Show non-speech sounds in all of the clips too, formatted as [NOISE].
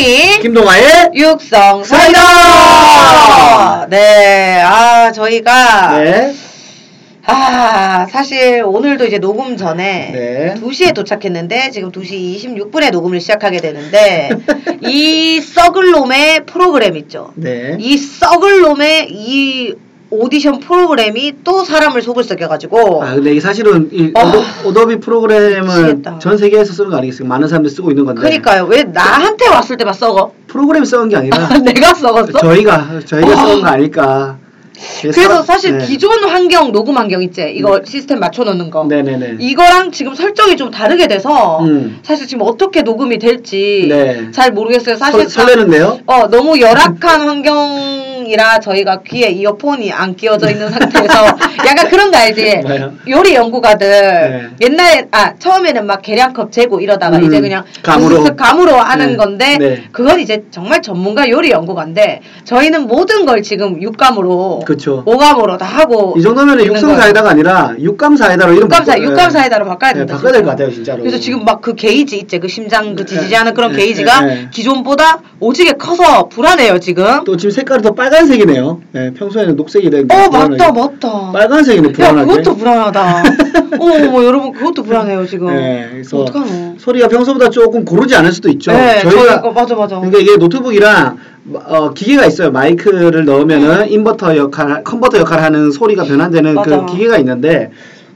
김종희 김동아의 육성. 사이다! 네, 아 저희가 네. 아 사실 오늘도 이제 녹음 전에 네. 2시에 도착했는데 지금 2시 26분에 녹음을 시작하게 되는데 [LAUGHS] 이 썩을 놈의 프로그램 있죠. 네. 이 썩을 놈의 이 오디션 프로그램이 또 사람을 속을 썩여가지고 아 근데 이게 사실은 이 어. 오도, 오도비 프로그램은 미치겠다. 전 세계에서 쓰는 거 아니겠어요? 많은 사람들이 쓰고 있는 건데. 그러니까요 왜 나한테 왔을 때만 썩어? 프로그램이 써온 게 아니라 [LAUGHS] 내가 썩었어? 저희가 저희가 어. 써온 거 아닐까. 그래서 사실 네. 기존 환경 녹음 환경 있지 이거 시스템 맞춰놓는 거 네네네. 이거랑 지금 설정이 좀 다르게 돼서 음. 사실 지금 어떻게 녹음이 될지 네. 잘 모르겠어요 사실 설, 설레는데요? 어 너무 열악한 환경 이라 저희가 귀에 이어폰이 안 끼워져 있는 상태에서 [LAUGHS] 약간 그런 거 알지? 요리 연구가들 네. 옛날에 아 처음에는 막 계량컵 재고 이러다가 음, 이제 그냥 감으로. 슥슥 감으로 하는 네. 건데 네. 그건 이제 정말 전문가 요리 연구가인데 저희는 모든 걸 지금 육감으로 그쵸. 오감으로 다 하고 이 정도면 육성. 사이다가 아니라 육감 사이다로 이름 육감 사 바꿔- 육감 사이다로 바꿔야 네, 된다. 바꿔야 될 것. 같아요 진짜로. 그래서 지금 막 그 게이지 있지 그 심장 그 지지하는 그런 네, 게이지가 네, 네. 기존보다 오지게 커서 불안해요 지금. 또 지금 색깔이 더 빨간 색이네요. 네, 평소에는 녹색이랬는데. 어. 맞다 맞다. 빨간색이네 야 불안하게. 그것도 불안하다. [LAUGHS] 어머 여러분 그것도 불안해요 지금. 네, 그래서 어떡하노? 소리가 평소보다 조금 고르지 않을 수도 있죠. 네 저희가 저희가 맞아 맞아. 그러니까 이게 노트북이랑 어, 기계가 있어요. 마이크를 넣으면은 네. 인버터 역할, 컨버터 역할을 하는 소리가 변환되는 맞아. 그 기계가 있는데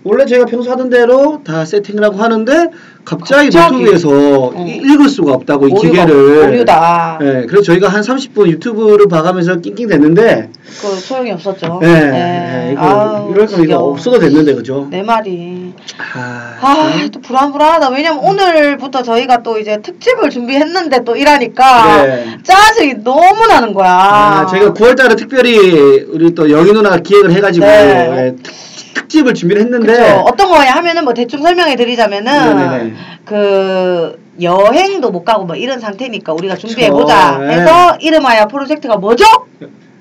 원래 저희가 평소 하던 대로 다 세팅을 하고 하는데 갑자기, 갑자기. 노트북에서 어. 이- 읽을 수가 없다고 이 기계를. 오류다. 네, 그래서 저희가 한 30분 유튜브를 봐가면서 낑낑댔는데 그 소용이 없었죠. 네, 네, 이거 아우, 이럴 거면 이거. 없어도 됐는데 그죠? 내 말이. 아, 아, 또 불안불안하다. 왜냐면 오늘부터 저희가 또 이제 특집을 준비했는데 또 이라니까 네. 짜증이 너무 나는 거야. 아, 저희가 9월달에 특별히 우리 또 영희 누나가 기획을 해가지고 네. 예, 특, 집을 준비를 했는데 그쵸. 어떤 거냐 하면은 뭐 대충 설명해 드리자면은 네네네. 그 여행도 못 가고 뭐 이런 상태니까 우리가 준비해 보자. 네. 해서 이름하여 프로젝트가 뭐죠?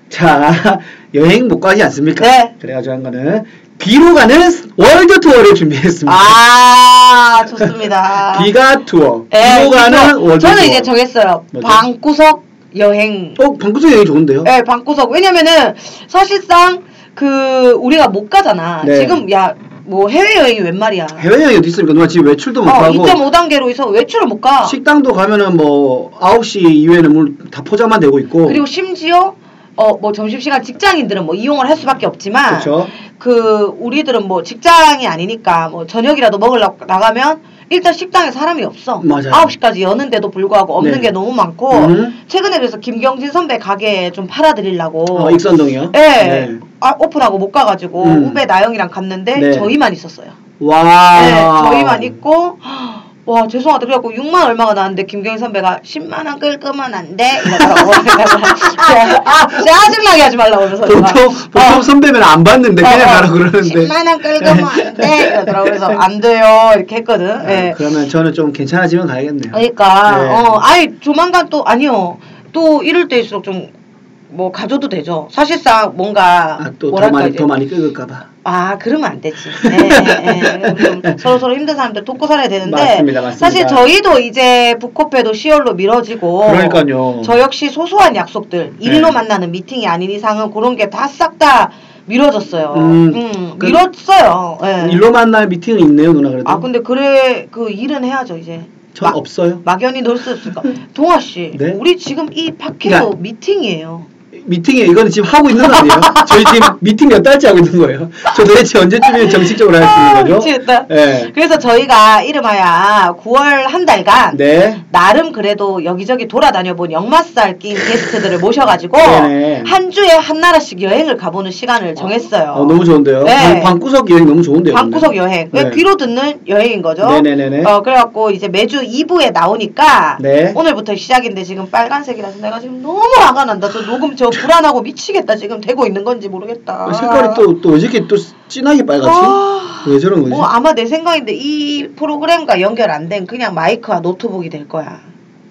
자 [LAUGHS] 여행 못 가지 않습니까? 네. 그래가지고 한 거는 귀로 가는 월드 투어를 준비했습니다. 아 [LAUGHS] 좋습니다. 귀가 투어. 예, 귀로 가는 월드 투어. 저는 이제 정했어요. 뭐죠? 방구석 여행. 어 방구석 여행 좋은데요? 네, 방구석. 왜냐면은 사실상 그 우리가 못 가잖아. 네. 지금 야 뭐 해외 여행이 웬 말이야. 해외여행 어디 있습니까? 누나 지금 외출도 못 어, 가고 2.5단계로 해서 외출을 못 가. 식당도 가면은 뭐 9시 이후에는 물다 포장만 되고 있고 그리고 심지어 어 뭐 점심시간 직장인들은 뭐 이용을 할 수밖에 없지만 그렇죠. 그 우리들은 뭐 직장이 아니니까 뭐 저녁이라도 먹으려고 나가면 일단 식당에 사람이 없어. 맞아요. 9시까지 여는데도 불구하고 없는 네. 게 너무 많고 음. 최근에 그래서 김경진 선배 가게에 좀 팔아드리려고 어, 익선동이요? 예. 네. 아, 오픈하고 못 가가지고 음. 후배 나영이랑 갔는데 네. 저희만 있었어요. 와. 네, 저희만 있고 와 죄송하다. 그래갖고 6만 얼마가 나왔는데 김경희 선배가 10만 원끌 거면 안 돼? 이러더라고. [LAUGHS] 아, 짜증나게 하지 말라고 그래서 보통 보통 어, 선배면 안 받는데 그냥 어, 어, 가라 그러는데. 10만 원 끌거면 안 돼? 이러더라고. 그래서 [LAUGHS] 안 돼요. 이렇게 했거든. 아, 예. 그러면 저는 좀 괜찮아지면 가야겠네요. 그러니까. 네. 어 아이 조만간 또 아니요. 또 이럴 때일수록 좀 뭐 가져도 되죠 사실상 뭔가 아, 또 더 많이 이제 더 많이 끓을까봐. 아, 그러면 안 되지. 예, 예, 예. 좀 서로 서로 힘든 사람들 돕고 살아야 되는데. 맞습니다, 맞습니다. 사실 저희도 이제 북코페도 10월로 미뤄지고. 그러니까요. 저 역시 소소한 약속들, 일로 네. 만나는 미팅이 아닌 이상은 그런 게 다 싹다 미뤄졌어요. 음, 음, 그- 미뤘어요. 예. 일로 만날 미팅은 있네요, 누나 그래도. 아, 근데 그래, 그 일은 해야죠, 이제. 전 마- 없어요. 막연히 놀수 없으니까. 동아 씨, 네? 우리 지금 이 팟캐도 그러니까- 미팅이에요. 미팅에 이거는 지금 하고 있는 거 아니에요? 저희 지금 미팅 몇 달째 하고 있는 거예요. [LAUGHS] 저 도대체 언제쯤에 정식적으로 할수 아, 있는 거죠? [LAUGHS] 미치겠다. 네. 그래서 저희가 이름하여 9월 한 달간 네. 나름 그래도 여기저기 돌아다녀 본 역마살 낀 게스트들을 모셔가지고 네네. 한 주에 한 나라씩 여행을 가보는 시간을 정했어요. 어, 너무 좋은데요. 네. 방, 방구석 여행 너무 좋은데요. 방구석 근데. 여행. 네. 귀로 듣는 여행인 거죠. 네네네네. 어, 그래갖고 이제 매주 2부에 나오니까 네. 오늘부터 시작인데 지금 빨간색이라서 내가 지금 너무 화가 난다. 저 녹음 저 불안하고 미치겠다. 지금 되고 있는 건지 모르겠다. 아, 색깔이 또, 또 어저께 또 진하게 빨갛지? 아. 왜 저런 거지? 어, 아마 내 생각인데 이 프로그램과 연결 안 된 그냥 마이크와 노트북이 될 거야.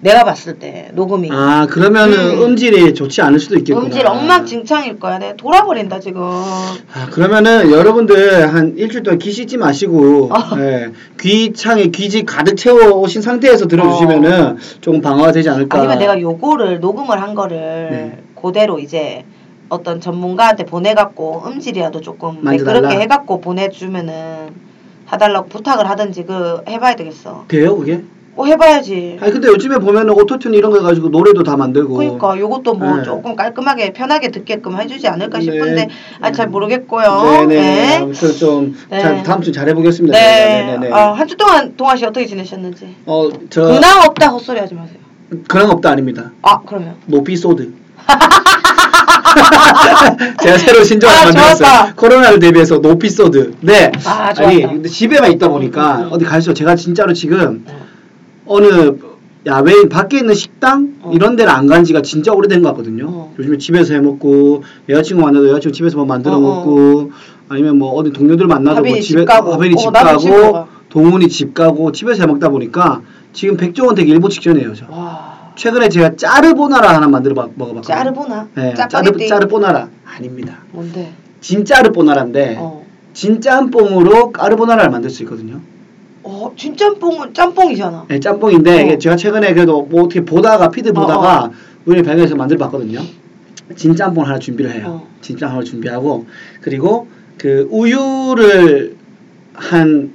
내가 봤을 때 녹음이 아 그러면은 음. 음. 질이 좋지 않을 수도 있겠구나. 음질 엉망진창일 거야. 내가 돌아버린다 지금. 아, 그러면은 여러분들 한 일주일 동안 귀 씻지 마시고 어. 예, 귀창에 귀지 가득 채워 오신 상태에서 들어주시면은 조금 방어가 되지 않을까. 어. 아니면 내가 요거를 녹음을 한 거를 네. 그대로 이제 어떤 전문가한테 보내갖고 음질이라도 조금 만져달라? 매끄럽게 해갖고 보내주면은 해달라고 부탁을 하든지 그 해봐야 되겠어. 돼요 그게? 어 해봐야지. 아니 근데 요즘에 보면은 오토튠 이런 거 해가지고 노래도 다 만들고. 그러니까 요것도 뭐 네. 조금 깔끔하게 편하게 듣게끔 해주지 않을까 네. 싶은데 아잘 모르겠고요. 네네. 네. 아무튼 좀 네. 잘, 다음 주 잘 해보겠습니다. 네. 네네네. 어, 한주 동안 동아 씨 어떻게 지내셨는지. 어, 저 근황 없다 헛소리 하지 마세요. 거 없다 아닙니다. 아 그러면. 노피소드. [LAUGHS] 제가 새로 신조어 아, 만들었어요. 좋았다. 코로나를 대비해서 노피소드. 네. 아, 아니 좋았다. 근데 집에만 있다 보니까. 어디 갈 수. 제가 진짜로 지금 어. 어느 야외 밖에 있는 식당 어. 이런 데를 안 간 지가 진짜 오래된 것 같거든요. 어. 요즘에 집에서 해 먹고 여자친구 만나도 여자친구 집에서 뭐 만들어 어, 어. 먹고 아니면 뭐 어디 동료들 만나도 뭐 집에 집 가고. 하빈이 어, 집 가고. 동훈이 집 가고 집에서 해 먹다 보니까 지금 백종원 되게 일보 직전이에요. 저. 와. 최근에 제가 짜르보나라 하나 만들어 봐- 먹어봤거든요. 짜르보나? 네? 짜르, 짜르보나라 아닙니다. 뭔데? 진짜르보나라인데 어. 진짬뽕으로 까르보나라를 만들 수 있거든요. 어, 진짬뽕은 짬뽕이잖아. 네, 짬뽕인데 어. 제가 최근에 그래도 뭐 어떻게 보다가 피드 어, 보다가 우연히 발견해서 만들어 봤거든요. 진짬뽕 하나 준비를 해요. 어. 진짬 하나 준비하고 그리고 그 우유를 한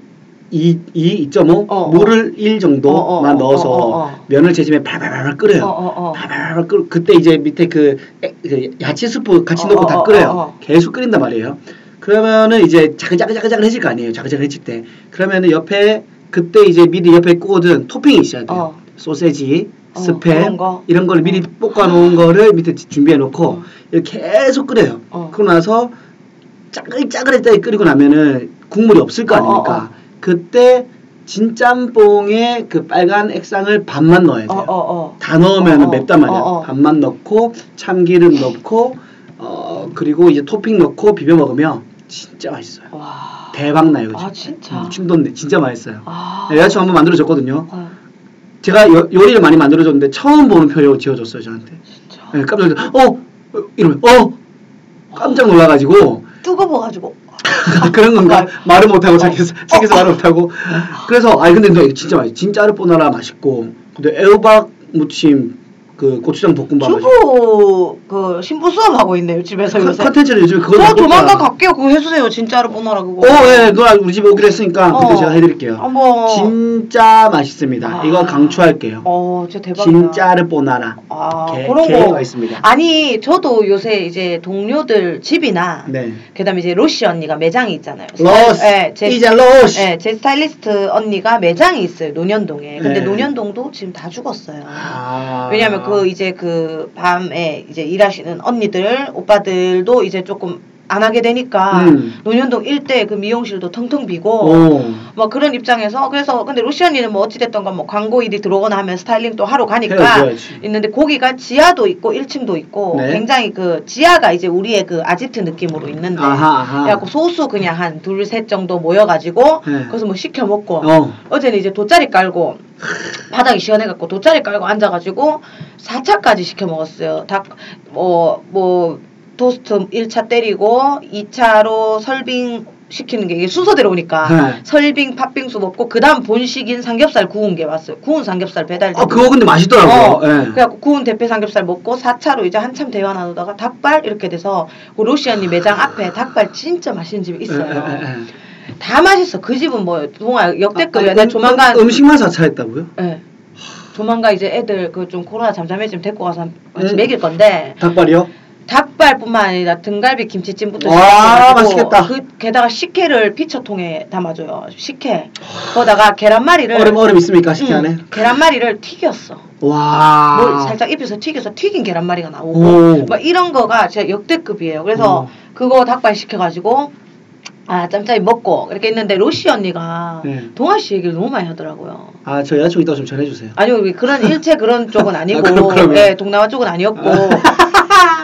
2, 2, 2.5 어, 물을 1 정도만 어, 어, 어, 넣어서 어, 어, 어. 면을 제심에 팔팔팔 끓여요. 어, 어, 어. 팔팔팔 끓 그때 이제 밑에 그, 에, 그 야채 스프 같이 어, 넣고 어, 다 어, 끓여요. 어, 어. 계속 끓인단 말이에요. 그러면은 이제 자글자글자글해질 거 아니에요. 자글자글해질 때. 그러면은 옆에 그때 이제 미리 옆에 구워둔 토핑이 있어야 돼요. 어. 소세지, 어, 스팸 거. 이런 걸 미리 어. 볶아 놓은 거를 밑에 준비해 놓고 어. 이렇게 계속 끓여요. 어. 그러고 나서 짜글짜글하게 끓이고 나면은 국물이 없을 거 어, 아닙니까? 그때 진짬뽕에 그 빨간 액상을 반만 넣어야 돼요. 어, 어, 어. 다 넣으면 어, 어. 맵단 말이야. 어, 어. 반만 넣고 참기름 넣고 어 그리고 이제 토핑 넣고 비벼 먹으면 진짜 맛있어요. 와. 대박 나요. 아. 진짜? 음, 충동네 진짜 맛있어요. 아. 네, 여자친구 한번 만들어 줬거든요. 어, 제가 요, 요리를 많이 만들어 줬는데 처음 보는 표정을 지어줬어요 저한테. 진짜. 네, 깜짝 놀라. 어 어, 이러면 어 깜짝 놀라가지고 뜨거워가지고. 그런 건가 말을 못하고 어. 책에서 책에서 말을 못하고 그래서 아니 근데 너 진짜 맛있. 진짜 아르보나라 맛있고 근데 애호박 무침 그 고추장 볶음밥. 주부 그 신부 수업 하고 있네요 집에서 요새. 컨텐츠를 요즘 그거 저 조만간. 갈게요. 그거 해주세요. 진짜로 보너라 그거. 오, 예, 누나 우리 집에 오기로 했으니까 어. 제가 해드릴게요. 한번. 진짜 맛있습니다. 아. 이거 강추할게요. 어, 진짜 대박이다. 진짜를 뽀나라. 아, 개- 그런 개가 거 있습니다. 아니, 저도 요새 이제 동료들 집이나 네. 그다음에 이제 로시 언니가 매장이 있잖아요. 로스. 예, 제, 이제 로스. 예, 제 스타일리스트 언니가 매장이 있어요. 논현동에. 근데 네. 논현동도 지금 다 죽었어요. 아. 왜냐면 그 이제 그 밤에 이제 일하시는 언니들, 오빠들도 이제 조금 안 하게 되니까 음. 논현동 일대 그 미용실도 텅텅 비고 오. 뭐 그런 입장에서 그래서 근데 루시 언니는 뭐 어찌 됐던 건뭐 광고 일이 들어오거나 하면 스타일링 또 하러 가니까 헤어져야지. 있는데 거기가 지하도 있고 1층도 있고 네. 굉장히 그 지하가 이제 우리의 그 아지트 느낌으로 있는데 아하, 아하. 그래갖고 소수 그냥 한 둘 셋 정도 모여가지고 네. 거기서 뭐 시켜 먹고 어. 어제는 이제 돗자리 깔고 바닥이 시원해갖고 돗자리 깔고 앉아가지고 4차까지 시켜 먹었어요. 닭 뭐 뭐 토스트 1차 때리고 2차로 설빙 시키는 게 이게 순서대로 오니까 네. 설빙 팥빙수 먹고 그 다음 본식인 삼겹살 구운 게 왔어요. 구운 삼겹살 배달. 아, 그거 근데 맛있더라고요. 어, 예. 그래갖고 구운 대패 삼겹살 먹고 4차로 이제 한참 대화 나누다가 닭발 이렇게 돼서 그 로시 언니 매장 앞에 닭발 진짜 맛있는 집이 있어요. 예. 다 맛있어. 그 집은 뭐 동아 역대급이야. 아, 내가 음, 조만간 음, 음식만 4차 했다고요? 예. 조만간 이제 애들 그 좀 코로나 잠잠해지면 데리고 가서 한- 같이 음. 먹일 건데 닭발이요? 닭발뿐만 아니라 등갈비 김치찜부터 와, 맛있겠다. 그 게다가 식혜를 피처통에 담아줘요. 식혜. 거기다가 계란말이를 얼음 얼음 있습니까 식기 응, 안에? 계란말이를 튀겼어. 와. 뭘 살짝 입혀서 튀겨서 튀긴 계란말이가 나오고 오. 막 이런 거가 진짜 역대급이에요. 그래서 어. 그거 닭발 시켜가지고 아 짬짜이 먹고 이렇게 있는데 로시 언니가 네. 동아 씨 얘기를 너무 많이 하더라고요. 아, 저 여자친구 있다고 좀 전해주세요. 아니요 왜 그런 일체 그런 쪽은 [LAUGHS] 아니고 아, 그럼, 그럼요. 예 동남아 쪽은 아니었고 [LAUGHS]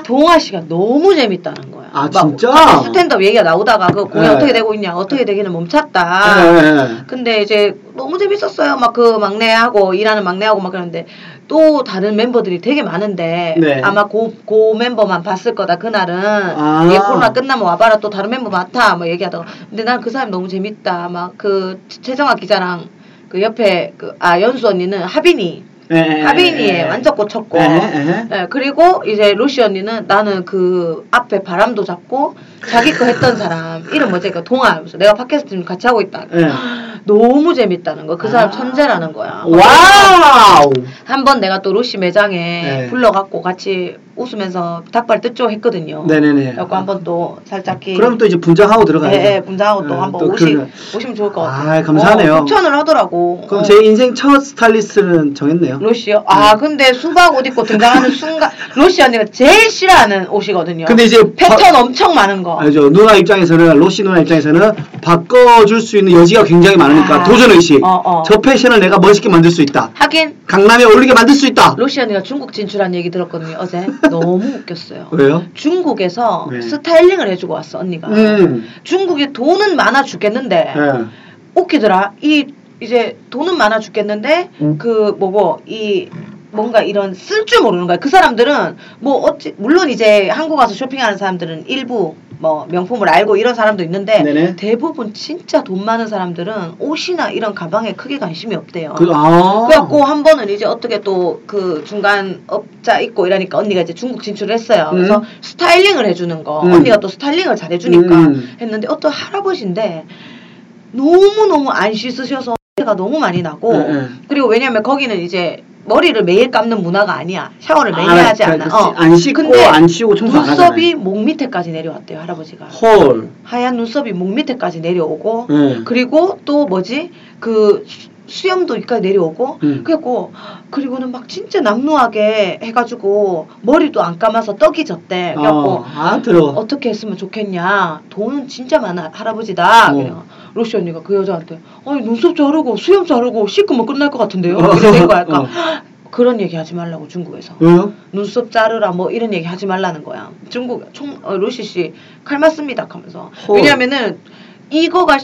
동아 씨가 너무 재밌다는 거야. 아, 막 진짜? 스탠드업 얘기가 나오다가 그 공연 네. 어떻게 되고 있냐 어떻게 되기는 멈췄다. 예. 근데 이제 너무 재밌었어요. 막 그 막내하고 일하는 막내하고 막 그러는데 또 다른 멤버들이 되게 많은데 네. 아마 고, 고 멤버만 봤을 거다 그날은 아. 얘 코로나 끝나면 와봐라 또 다른 멤버 많다 뭐 얘기하다가 근데 난 그 사람 너무 재밌다 막 그 최정아 기자랑 그 옆에 그 아 연수 언니는 하빈이 하빈이에 예, 예. 완전 꽂혔고 예, 예. 예, 그리고 이제 루시 언니는 나는 그 앞에 바람도 잡고 자기 거 했던 사람 이름 뭐지 그 동아 내가 팟캐스트 같이 하고 있다 예. 너무 재밌다는 거 그 사람 아. 천재라는 거야 와우. 한 번 내가 또 루시 매장에 네. 불러갖고 같이 웃으면서 닭발 뜯죠 했거든요 네네네. 그래갖고 한 번 또 살짝 그럼 또 이제 분장하고 들어가야죠. 예, 예, 분장하고 또 예, 한번 또 오시, 그러면- 오시면 좋을 것 같아요 아, 감사하네요. 어, 추천을 하더라고 그럼 어. 제 인생 첫 스타일리스트는 정했네요. 로시요? 아 근데 수박 옷 입고 등장하는 [LAUGHS] 순간 로시 언니가 제일 싫어하는 옷이거든요. 근데 이제 패턴 엄청 많은 거. 알죠. 누나 입장에서는 로시 누나 입장에서는 바꿔줄 수 있는 여지가 굉장히 많 으니까 아. 도전 의식. 어, 어. 저 패션을 내가 멋있게 만들 수 있다. 하긴 강남에 어울리게 만들 수 있다. 언니가 중국 진출한 얘기 들었거든요 어제. [LAUGHS] 너무 웃겼어요. 왜요? 중국에서 네. 스타일링을 해주고 왔어 언니가. 음. 중국에 돈은 많아 죽겠는데 예. 웃기더라. 이 이제 돈은 많아 죽겠는데 음. 그 뭐고 이 뭔가 이런 쓸 줄 모르는 거야. 그 사람들은 뭐 어찌 물론 이제 한국 와서 쇼핑하는 사람들은 일부 뭐 명품을 알고 이런 사람도 있는데 네네. 대부분 진짜 돈 많은 사람들은 옷이나 이런 가방에 크게 관심이 없대요. 그, 아. 그래갖고 한 번은 이제 어떻게 또 그 중간 업자 있고 이러니까 언니가 이제 중국 진출을 했어요. 그래서 음. 스타일링을 해주는 거 음. 언니가 또 스타일링을 잘 해주니까 음. 했는데 어떤 할아버지인데 너무 너무 안 씻으셔서 가 너무 많이 나고 네, 네. 그리고 왜냐면 거기는 이제 머리를 매일 감는 문화가 아니야 샤워를 매일 아, 하지 않아. 그러니까 안 씻고 근데 안 치우고 청소 안 눈썹이 목 밑에까지 내려왔대요 할아버지가. 헐. 하얀 눈썹이 목 밑에까지 내려오고 네. 그리고 또 뭐지 그 수- 수염도 여기까지 내려오고 음. 그래갖고 그리고는 막 진짜 남루하게 해가지고 머리도 안 감아서 떡이 졌대 그래갖고 어, 아, 들어. 어떻게 했으면 좋겠냐 돈은 진짜 많아 할아버지다 어. 그냥 로시 언니가 그 여자한테 아니 눈썹 자르고 수염 자르고 씻으면 끝날 것 같은데요 어. 이런 거야 그러니까 어. 그런 얘기 하지 말라고 중국에서 왜요? 눈썹 자르라 뭐 이런 얘기 하지 말라는 거야. 중국 총 어, 로시 씨 칼 맞습니다 하면서 헐. 왜냐면은 이거가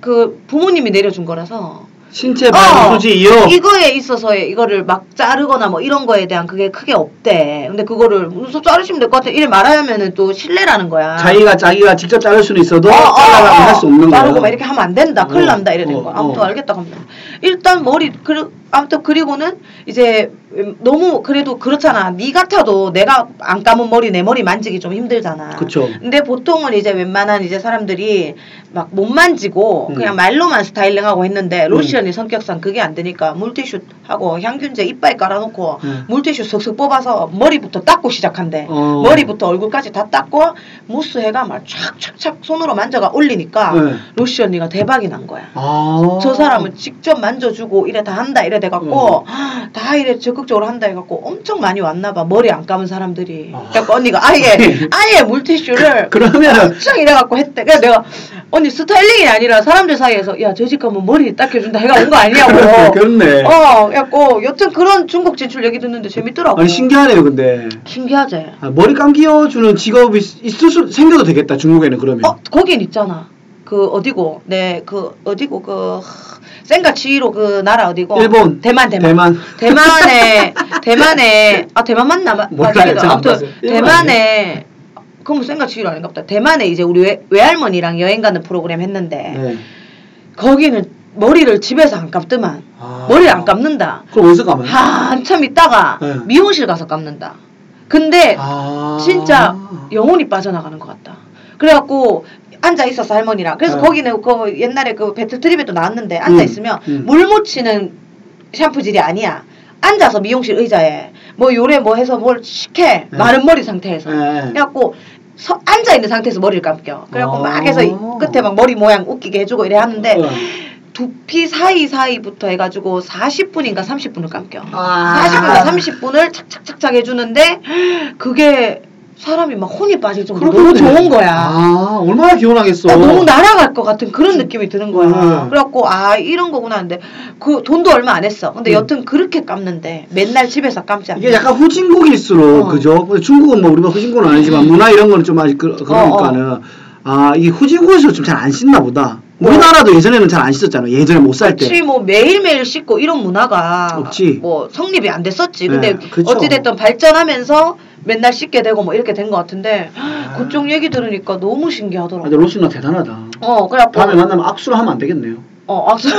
그 부모님이 내려준 거라서 신체 소지 이요. 어, 이거에 있어서의 이거를 막 자르거나 뭐 이런 거에 대한 그게 크게 없대. 근데 그거를 눈썹 자르시면 될 것 같아. 이래 말하면은 또 신뢰라는 거야. 자기가 자기가 직접 자를 수는 있어도 어, 어, 자르라고 어, 할수 없는 거야. 자르고 막 이렇게 하면 안 된다. 큰일 어, 난다. 이래 된 어, 거. 아무튼 어. 알겠다. 합니다. 일단 머리 그 아무튼 그리고는 이제 음, 너무 그래도 그렇잖아. 네 같아도 내가 안 감은 머리 내 머리 만지기 좀 힘들잖아. 그쵸. 근데 보통은 이제 웬만한 이제 사람들이 막 못 만지고 음. 그냥 말로만 스타일링하고 했는데 음. 로션이 성격상 그게 안 되니까 물티슈 하고 향균제 이빨 깔아놓고 음. 물티슈 슥슥 뽑아서 머리부터 닦고 시작한대. 어. 머리부터 얼굴까지 다 닦고 무스 해가 막 촥촥촥 손으로 만져가 올리니까 네. 로시 언니가 대박이 난 거야. 아. 저 사람은 직접 만져주고 이래 다 한다 이래 돼갖고 음. 다 이래 적극적으로 한다 해갖고 엄청 많이 왔나 봐 머리 안 감은 사람들이 아. 그래갖고 언니가 아예 [LAUGHS] 아예 물티슈를 그러면은 엄청 이래갖고 했대 그래서 내가 언니 스타일링이 아니라 사람들 사이에서 야 저 집 가면 머리 닦여준다 해가 온 거 아니냐고 [LAUGHS] 그렇네. 어 그래갖고 여튼 그런 중국 진출 얘기 듣는데 재밌더라고 아니 신기하네요, 근데. 신기하지 아, 머리 감기어주는 직업이 있- 있을 수 생겨도 되겠다 중국에는 그러면. 어 거긴 있잖아 그 어디고 네 그 어디고 그 센가 치히로 그 나라 어디고 일본. 대만 대만 대만. 대만 에 대만에 아 대만 맞나 맞기도 아무튼 대만에 그럼 생각 지휘로 아닌가 보다 대만에 이제 우리 외, 외할머니랑 여행 가는 프로그램 했는데 네. 거기는 머리를 집에서 안 감더만 아. 머리를 안 감는다 그럼 어디서 감아요? 한참 있다가 네. 미용실 가서 감는다 근데 아. 진짜 영혼이 빠져나가는 것 같다. 그래갖고 앉아 있었어 할머니랑. 그래서 네. 거기는 그 옛날에 그 배틀 트립에도 나왔는데 앉아 있으면 음. 물 묻히는 샴푸질이 아니야. 앉아서 미용실 의자에 뭐 요래 뭐 해서 뭘 식해 네. 마른 머리 상태에서. 네. 그래갖고 서, 앉아 있는 상태에서 머리를 감겨. 그래갖고 아. 막 해서 이 끝에 막 머리 모양 웃기게 해주고 이래 하는데 어. 두피 사이 사이부터 해가지고 40분인가 30분을 감겨. 아. 40분인가 30분을 착착착착 해주는데 그게 사람이 막 혼이 빠질 정도로 너무. 좋은 거야. 아, 얼마나 개운하겠어. 나 너무 날아갈 것 같은 그런 느낌이 드는 거야. 음. 그래갖고 아 이런 거구나 하는데 그 돈도 얼마 안 했어. 근데 음. 여튼 그렇게 감는데 맨날 집에서 감지 않아. 이게 약간 후진국일수록 어. 그죠? 중국은 뭐 우리가 후진국은 아니지만 문화 이런 거는 좀 아직 그, 그러니까는 아 이게 후진국에서 좀 잘 안 씻나 보다. 우리나라도 예전에는 잘 안 씻었잖아. 예전에 못 살 때. 그치 뭐 매일매일 씻고 이런 문화가 없지. 뭐 성립이 안 됐었지. 근데 네, 그쵸. 어찌됐든 발전하면서 맨날 씻게 되고 뭐 이렇게 된 것 같은데 그쪽 얘기 들으니까 너무 아, 신기하더라고. 근데 로시 누나 대단하다. 어 그래 다음에 만나면 악수를 하면 안 되겠네요. 어 악수 [LAUGHS]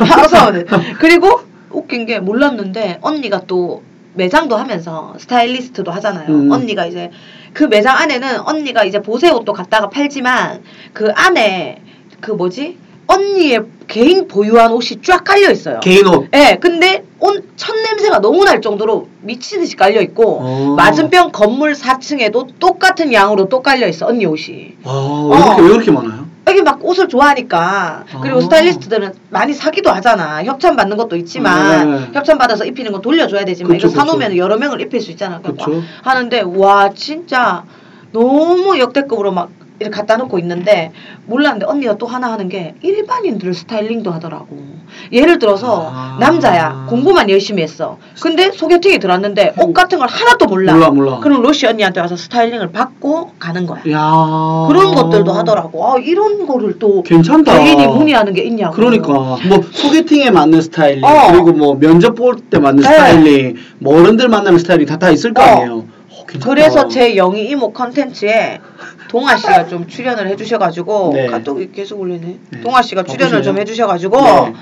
악수 하면 돼. 그리고 웃긴 게 몰랐는데 언니가 또 매장도 하면서 스타일리스트도 하잖아요. 음. 언니가 이제 그 매장 안에는 언니가 이제 보세 옷도 갖다가 팔지만 그 안에 그 뭐지 언니의 개인 보유한 옷이 쫙 깔려 있어요. 개인 옷. 예, 근데 온, 첫 냄새가 너무 날 정도로 미치듯이 깔려 있고 어. 맞은편 건물 4층에도 똑같은 양으로 또 깔려 있어 언니 옷이. 아, 왜 그렇게 어. 왜 그렇게 많아요? 여기 막 옷을 좋아하니까 그리고 아. 스타일리스트들은 많이 사기도 하잖아 협찬 받는 것도 있지만 네, 네. 협찬 받아서 입히는 건 돌려줘야 되지만 그쵸, 이거 사놓으면. 여러 명을 입힐 수 있잖아 그러니까 그쵸. 하는데 와 진짜 너무 역대급으로 막 이렇게 갖다 놓고 있는데 몰랐는데 언니가 또 하나 하는 게 일반인들 스타일링도 하더라고 예를 들어서 아. 남자야 공부만 열심히 했어 근데 소개팅이 들어왔는데 옷 같은 걸 하나도 몰라 몰라, 몰라. 그럼 로시 언니한테 와서 스타일링을 받고 가는 거야 야. 그런 것들도 하더라고. 아, 이런 거를 또 괜찮다. 개인이 문의하는 게 있냐고. 그러니까 뭐 소개팅에 맞는 스타일링 어. 그리고 뭐 면접 볼 때 맞는 네. 스타일링 뭐 어른들 만나는 스타일링 다 다 있을 거 어. 아니에요. 어, 괜찮다. 그래서 제 영희 이모 컨텐츠에 동아 씨가 좀 출연을 해주셔가지고 네. 카톡이 계속 올리네. 네. 동아 씨가 출연을 바쁘시네요. 좀 해주셔가지고 네.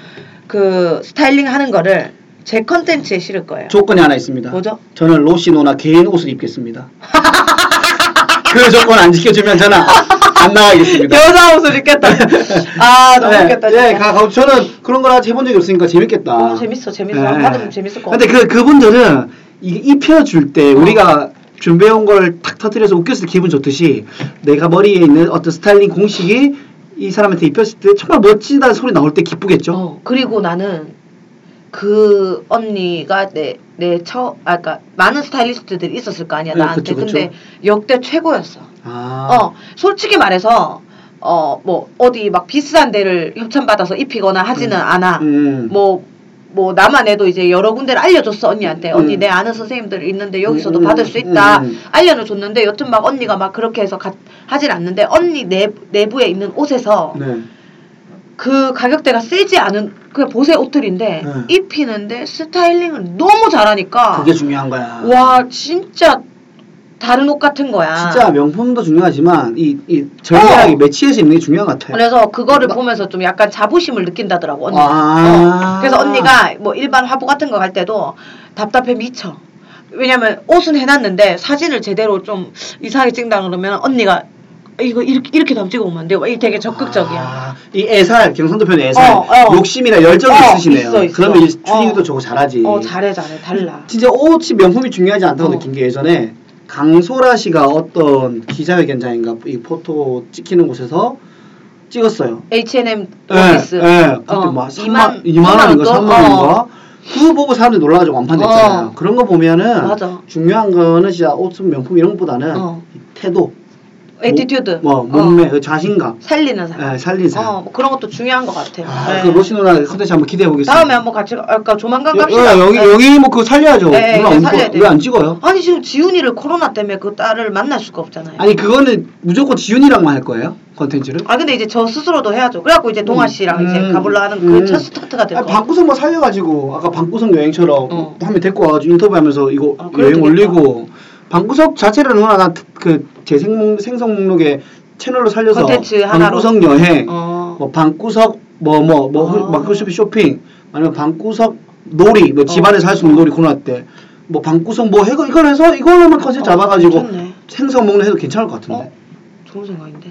그 스타일링 하는 거를 제 컨텐츠에 실을 거예요. 조건이 하나 있습니다. 뭐죠? 저는 로시 누나 개인 옷을 입겠습니다. [LAUGHS] 그 조건 안 지켜주면 저는 안 나가겠습니다. 여자 옷을 입겠다. [LAUGHS] 아 너무 네, 웃겠다. 네, 진짜. 가, 가, 저는 그런 걸 아직 해본 적이 없으니까 재밌겠다. 어, 재밌어, 재밌어. 네. 받으면 재밌을 것 근데 같아. 그 그분들은 이게 입혀줄 때 어. 우리가 준비해온 걸탁 터뜨려서 웃겼을 때 기분 좋듯이 내가 머리에 있는 어떤 스타일링 공식이 이 사람한테 입혔을 때 정말 멋지다는 소리 나올 때 기쁘겠죠. 어, 그리고 나는 그 언니가 내, 내 처, 아, 그니까 많은 스타일리스트들이 있었을 거 아니야, 네, 나한테. 그쵸, 그쵸. 근데 역대 최고였어. 아, 어, 솔직히 말해서, 어, 뭐, 어디 막 비싼 데를 협찬 받아서 입히거나 하지는 음. 않아. 음. 뭐, 뭐, 나만 해도 이제 여러 군데를 알려줬어, 언니한테. 언니, 음. 내 아는 선생님들 있는데 여기서도 음, 받을 수 있다. 음. 알려는 줬는데, 여튼 막 언니가 막 그렇게 해서 가, 하진 않는데, 언니 내, 내부에 있는 옷에서 네. 그 가격대가 세지 않은 그냥 보세 옷들인데 네. 입히는데 스타일링을 너무 잘하니까 그게 중요한 거야. 와 진짜 다른 옷 같은 거야. 진짜 명품도 중요하지만 이, 이 전략이 어. 매치해서 입는 게 중요한 것 같아. 그래서 그거를 보면서 좀 약간 자부심을 느낀다더라고 언니. 아. 어. 그래서 언니가 뭐 일반 화보 같은 거 갈 때도 답답해 미쳐. 왜냐면 옷은 해놨는데 사진을 제대로 좀 이상하게 찍는다 그러면 언니가 이거 이렇게 이렇게 좀 찍어오면 안 돼요. 이 되게 적극적이야. 아, 이 애살 경상도 표현 애살 어, 어. 욕심이나 열정이 어, 있으시네요. 있어, 있어. 그러면 이제 추리도 어. 좋고 잘하지. 어 잘해 잘해 달라. 진짜 옷이 명품이 중요하지 않다고 어. 느낀 게 예전에 강소라 씨가 어떤 기자회견장인가 이 포토 찍히는 곳에서 찍었어요. H&M 예, 오피스. 예. 그때 어, 막 2만 3만 2만 원인가 돈? 3만 원인가 어. 그거 보고 사람들이 놀라가지고 완판됐잖아요. 어. 그런 거 보면은 맞아. 중요한 거는 진짜 옷은 명품 이런 것보다는 어. 이 태도, attitude. 뭐 어. 몸매, 그 자신감, 살리는 사람. 예, 살린 사람. 어, 뭐 그런 것도 중요한 것 같아요. 아, 네. 그 로시 누나 컨텐츠 한번 기대해 보겠습니다. 다음에 한번 같이 가- 아까 조만간 여, 갑시다. 여기 네. 여기 뭐 그거 살려야죠. 네, 누나 살려야 돼요. 왜안 찍어요? 아니 지금 지윤이를 코로나 때문에 그 딸을 만날 수가 없잖아요. 아니 그거는 무조건 지윤이랑만 할 거예요 컨텐츠를? 아, 근데 이제 저 스스로도 해야죠. 그래갖고 이제 동아 씨랑 음, 이제 가볼라 하는 음. 그첫 스타트가 될 아, 거예요. 방구석 뭐 살려가지고 아까 방구석 여행처럼 어. 한명 데리고 와가지고 인터뷰하면서 이거 아, 여행. 올리고 방구석 자체를 누나 나그 제 생성 목록에 채널로 살려서 콘텐츠 하나로? 방구석 여행, 어. 뭐 방구석 뭐 뭐뭐 어. 마크쇼피 쇼핑 아니면 방구석 놀이 뭐 집안에서 할수 있는 놀이 코로나 때. 뭐 방구석 뭐 해고 이걸 해서 이걸로만 컨셉 어, 잡아가지고 괜찮네. 생성 목록 해도 괜찮을 것 같은데 어? 좋은 생각인데.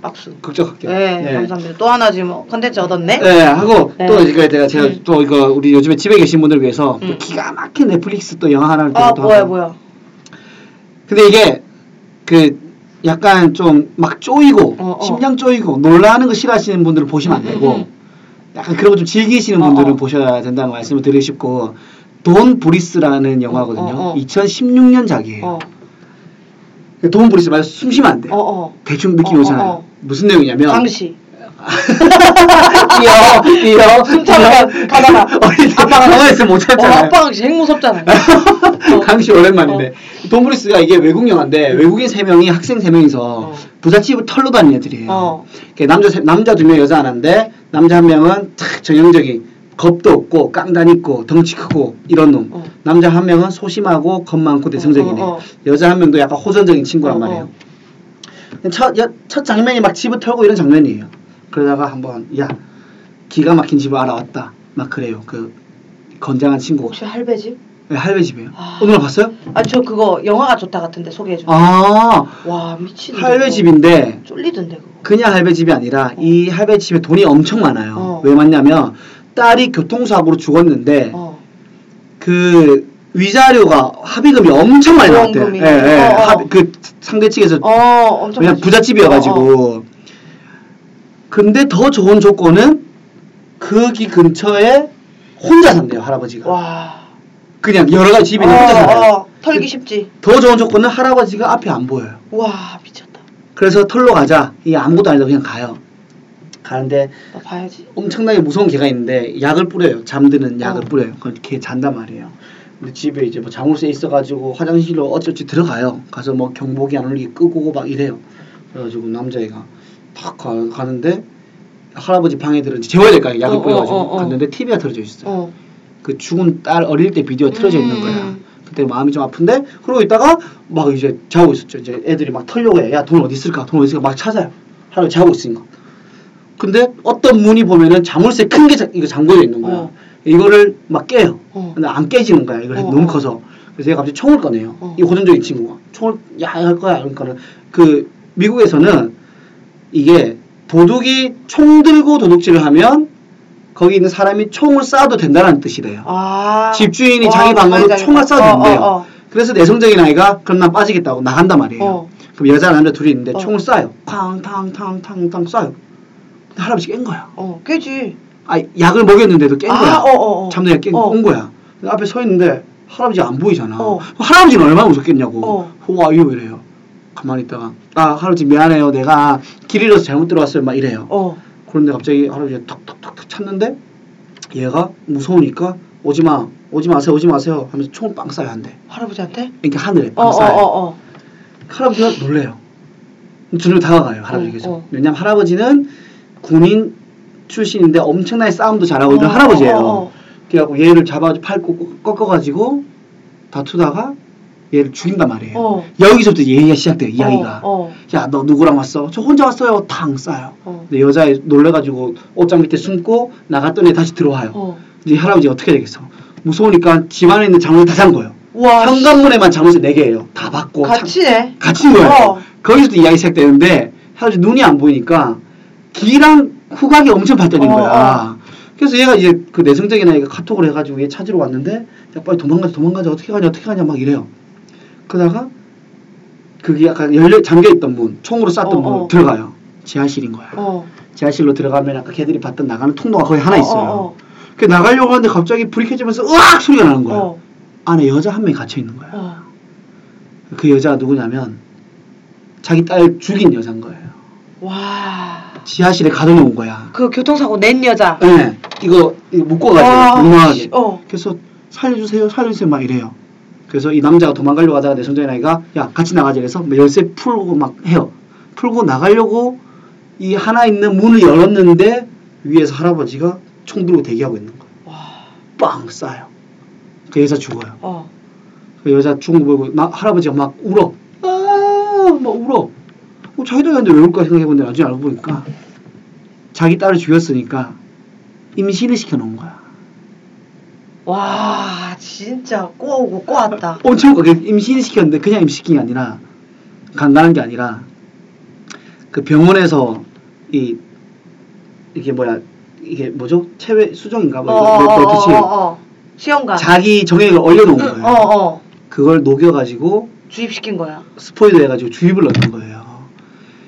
박수. 극적할게. 네, 감사합니다. 또 하나 지금 컨텐츠 얻었네. 네, 하고 네. 또 이제 제가 제가 음. 또 이거 우리 요즘에 집에 계신 분들 을 위해서 또 음. 기가 막힌 넷플릭스 또 영화 하나를 아, 또 뭐야, 하고. 뭐야. 근데 이게 그 약간 좀 막 쪼이고 어, 어. 심장 쪼이고 놀라는 거 싫어하시는 분들은 보시면 안 되고 음, 음. 약간 그런 거 좀 즐기시는 어, 분들은 어. 보셔야 된다는 말씀을 드리고 싶고 Don't Breathe라는 영화거든요. 어, 어. 2016년작이에요. 어, Don't Breathe 말고 숨 쉬면 안 돼. 대충 느낌 어, 오잖아요. 무슨 내용이냐면 강시. [LAUGHS] 뛰어 뛰어 숨 참아 가다가 어린이 아빠가 가만히 있으면 못 어, 참잖아요. 아빠가 제일 무섭잖아요. 어. 강시 오랜만인데 Don't Breathe가 이게 외국 영화인데 외국인 세 명이 학생 세 명이서 어. 부잣집을 털로 다니는 애들이에요. 어. 남자 세- 남자 두명 여자 하나인데 남자 한 명은 탁 전형적인 겁도 없고 깡단 있고 덩치 크고 이런 놈. 어. 남자 한 명은 소심하고 겁 많고 내성적이네. 어, 어, 어. 여자 한 명도 약간 호전적인 친구란 어, 말이에요. 어. 첫, 여- 첫 장면이 막 집을 털고 이런 장면이에요. 그러다가 한번 야 기가 막힌 집을 알아왔다. 막 그래요. 그 건장한 친구. 혹시 할배 집? 네, 할배 집이에요. 아. 오늘 봤어요? 아 저 그거 영화가 좋다 같은데 소개해 줘. 아와 미친. 할배 집인데 쫄리던데 그거. 그냥 할배 집이 아니라 이 할배 집에 돈이 엄청 많아요. 어. 왜 많냐면 딸이 교통사고로 죽었는데 어. 그 위자료가 합의금이 엄청 많이 나왔대요. 예, 예. 어, 어. 합의- 그 상대 측에서 어 엄청. 그냥. 부잣집이어가지고. 어, 어. 근데 더 좋은 조건은 거기 근처에 혼자 산대요 할아버지가. 와. 그냥 여러 가지 집이 있는 혼자 살아요. 어, 어. 털기 쉽지. 더 좋은 조건은 할아버지가 앞에 안 보여요. 와 미쳤다. 그래서 털로 가자. 이 아무것도 아니다 그냥 가요. 가는데 나 봐야지. 엄청나게 무서운 개가 있는데 약을 뿌려요. 잠드는 약을 어. 뿌려요. 그걔 잔단 말이에요. 근데 집에 이제 뭐 자물쇠 있어가지고 화장실로 어쩌지 들어가요. 가서 뭐 경보기 안 울리게 끄고 막 이래요. 그래가지고 남자애가 탁 가, 가는데 할아버지 방에 들은 재워야 될까 약을 어, 어, 뿌려가지고 어, 어. 갔는데 TV가 틀어져 있어요. 어. 그 죽은 딸 어릴 때 비디오 틀어져 있는 거야. 음. 그때 마음이 좀 아픈데 그러고 있다가 막 이제 자고 있었죠. 이제 애들이 막 털려고 해. 야 돈 어디 있을까? 돈 어디 있을까? 막 찾아요. 할아버지 자고 있으니까. 근데 어떤 문이 보면은 자물쇠 큰 게 이거 잠궈져 있는 거야. 어. 이거를 막 깨요. 어. 근데 안 깨지는 거야. 이걸 어, 너무 어. 커서. 그래서 얘가 갑자기 총을 꺼내요. 어. 이 호전적인 친구가 총을 야 할 거야. 그러니까는 그 미국에서는 이게 도둑이 총 들고 도둑질을 하면 거기 있는 사람이 총을 쏴도 된다는 뜻이래요. 아. 집주인이 와, 자기 방으로 자기- 쏴도 어, 된대요. 어, 어. 그래서 내성적인 아이가 그럼 난 빠지겠다고 나간단 말이에요. 어. 그럼 여자 남자 둘이 있는데 어. 총을 쏴요. 탕탕탕탕탕 쏴요. 근데 할아버지 깬 거야. 어 깨지. 아 약을 먹였는데도 깬 거야. 아, 어, 어, 어. 잠들어 깬, 어. 깬 거야. 앞에 서 있는데 할아버지가 안 보이잖아. 어. 할아버지는 얼마나 무섭겠냐고. 어. Who are you? 이래요. 가만히 있다가 아 할아버지 미안해요. 내가 길 잃어서 잘못 들어왔어요. 막 이래요. 어. 그런데 갑자기 할아버지가 턱턱턱 찾는데 얘가 무서우니까 오지 마, 오지 마세요, 오지 마세요 하면서 총을 빵 쏴요 한대. 할아버지한테? 이렇게 하늘에 어, 빵 어, 쏴요. 어, 어. 할아버지가 놀래요. 저절로 다가가요 할아버지께서. 어, 어. 왜냐면 할아버지는 군인 출신인데 엄청나게 싸움도 잘하고 있는 어, 할아버지예요. 어, 어, 어. 그래갖고 얘를 잡아 팔 꺾- 꺾어가지고 다투다가 얘를 죽인단 말이에요. 어. 여기서부터 얘기가 시작돼요. 이야기가. 어, 어. 야 너 누구랑 왔어? 저 혼자 왔어요. 탕 쏴요. 어. 근데 여자 놀래가지고 옷장 밑에 숨고 나갔더니 다시 들어와요. 어. 이제 할아버지 어떻게 되겠어? 무서우니까 집안에 있는 장물 다 잠궈요. 와. 씨. 현관문에만 장물세 4개예요. 다 받고. 같이네. 갇힌 거예요. 어. 거기서도 이야기 시작되는데 할아버지 눈이 안 보이니까 귀랑 후각이 엄청 발달인 어, 거야. 그래서 얘가 이제 그 내성적인 아이가 카톡을 해가지고 얘 찾으러 왔는데 야 빨리 도망가자 도망가자 어떻게 가냐 어떻게 가냐 막 이래요. 그러다가 그게 약간 열려 잠겨 있던 문 총으로 쐈던 어, 문 어. 들어가요. 지하실인 거야. 어. 지하실로 들어가면 아까 걔들이 봤던 나가는 통로가 거기 하나 있어요. 어, 어, 그 나가려고 하는데 갑자기 불이 켜지면서 으악 소리가 나는 어. 거야. 어. 안에 여자 한 명이 갇혀 있는 거야. 어. 그 여자가 누구냐면 자기 딸 죽인 여자인 거예요. 와. 지하실에 가둬놓은 거야. 그 교통사고 낸 여자. 예, 이거 이거 와, 묶어가지고. 씨, 어. 그래서 살려주세요, 살려주세요 막 이래요. 그래서 이 남자가 도망가려고 하다가 내성적인 아이가 야 같이 나가자 그래서 뭐 열쇠 풀고 막 해요. 풀고 나가려고 이 하나 있는 문을 열었는데 위에서 할아버지가 총 들고 대기하고 있는 거야. 와. 빵 쏴요. 그 여자 죽어요. 어. 그 여자 죽은 거 보고 나, 할아버지가 막 울어. 아, 막 울어. 어, 자기도 했는데 왜 울까 생각해보는데 나중에 알고 보니까 자기 딸을 죽였으니까 임신을 시켜놓은 거야. 와, 진짜 꼬우고 꼬았다. 엄청 그 임신을 시켰는데 그냥 임신시킨 게 아니라 간단한 게 아니라 그 병원에서 이 이게 뭐야 이게 뭐죠 체외 수정인가 뭐 어, 이거 어, 몇- 어, 몇듯이 어, 어. 시험관. 자기 정액을 얼려놓은 거예요. 어, 어. 그걸 녹여가지고 주입시킨 거야. 스포이드 해가지고 주입을 넣는 거예요.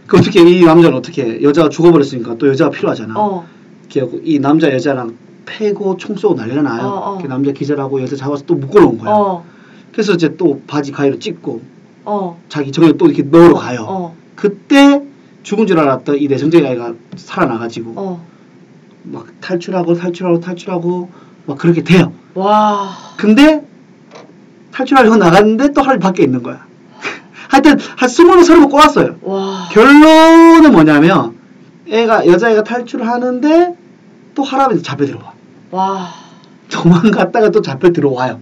그 어떻게 이 남자는 어떻게 여자가 죽어버렸으니까 또 여자가 필요하잖아. 어. 그래갖고 이 남자 여자랑 패고 총 쏘고 난리가 나요. 어, 어. 그 남자 기절하고 여자 잡아서 또 묶어놓은 거야. 어. 그래서 이제 또 바지 가위로 찍고 어. 자기 정액 또 이렇게 넣으러 가요. 어. 그때 죽은 줄 알았던 이 내성적인 아이가 살아나가지고 어. 막 탈출하고 탈출하고 탈출하고 막 그렇게 돼요. 와. 근데 탈출하려고 나갔는데 또할 밖에 있는 거야. [LAUGHS] 하여튼 한 스무 번 서른 번 꼬았어요. 와. 결론은 뭐냐면 애가 여자애가 탈출을 하는데 또 할아버지 잡혀 들어와. 와. 도망갔다가 또 잡혀 들어와요.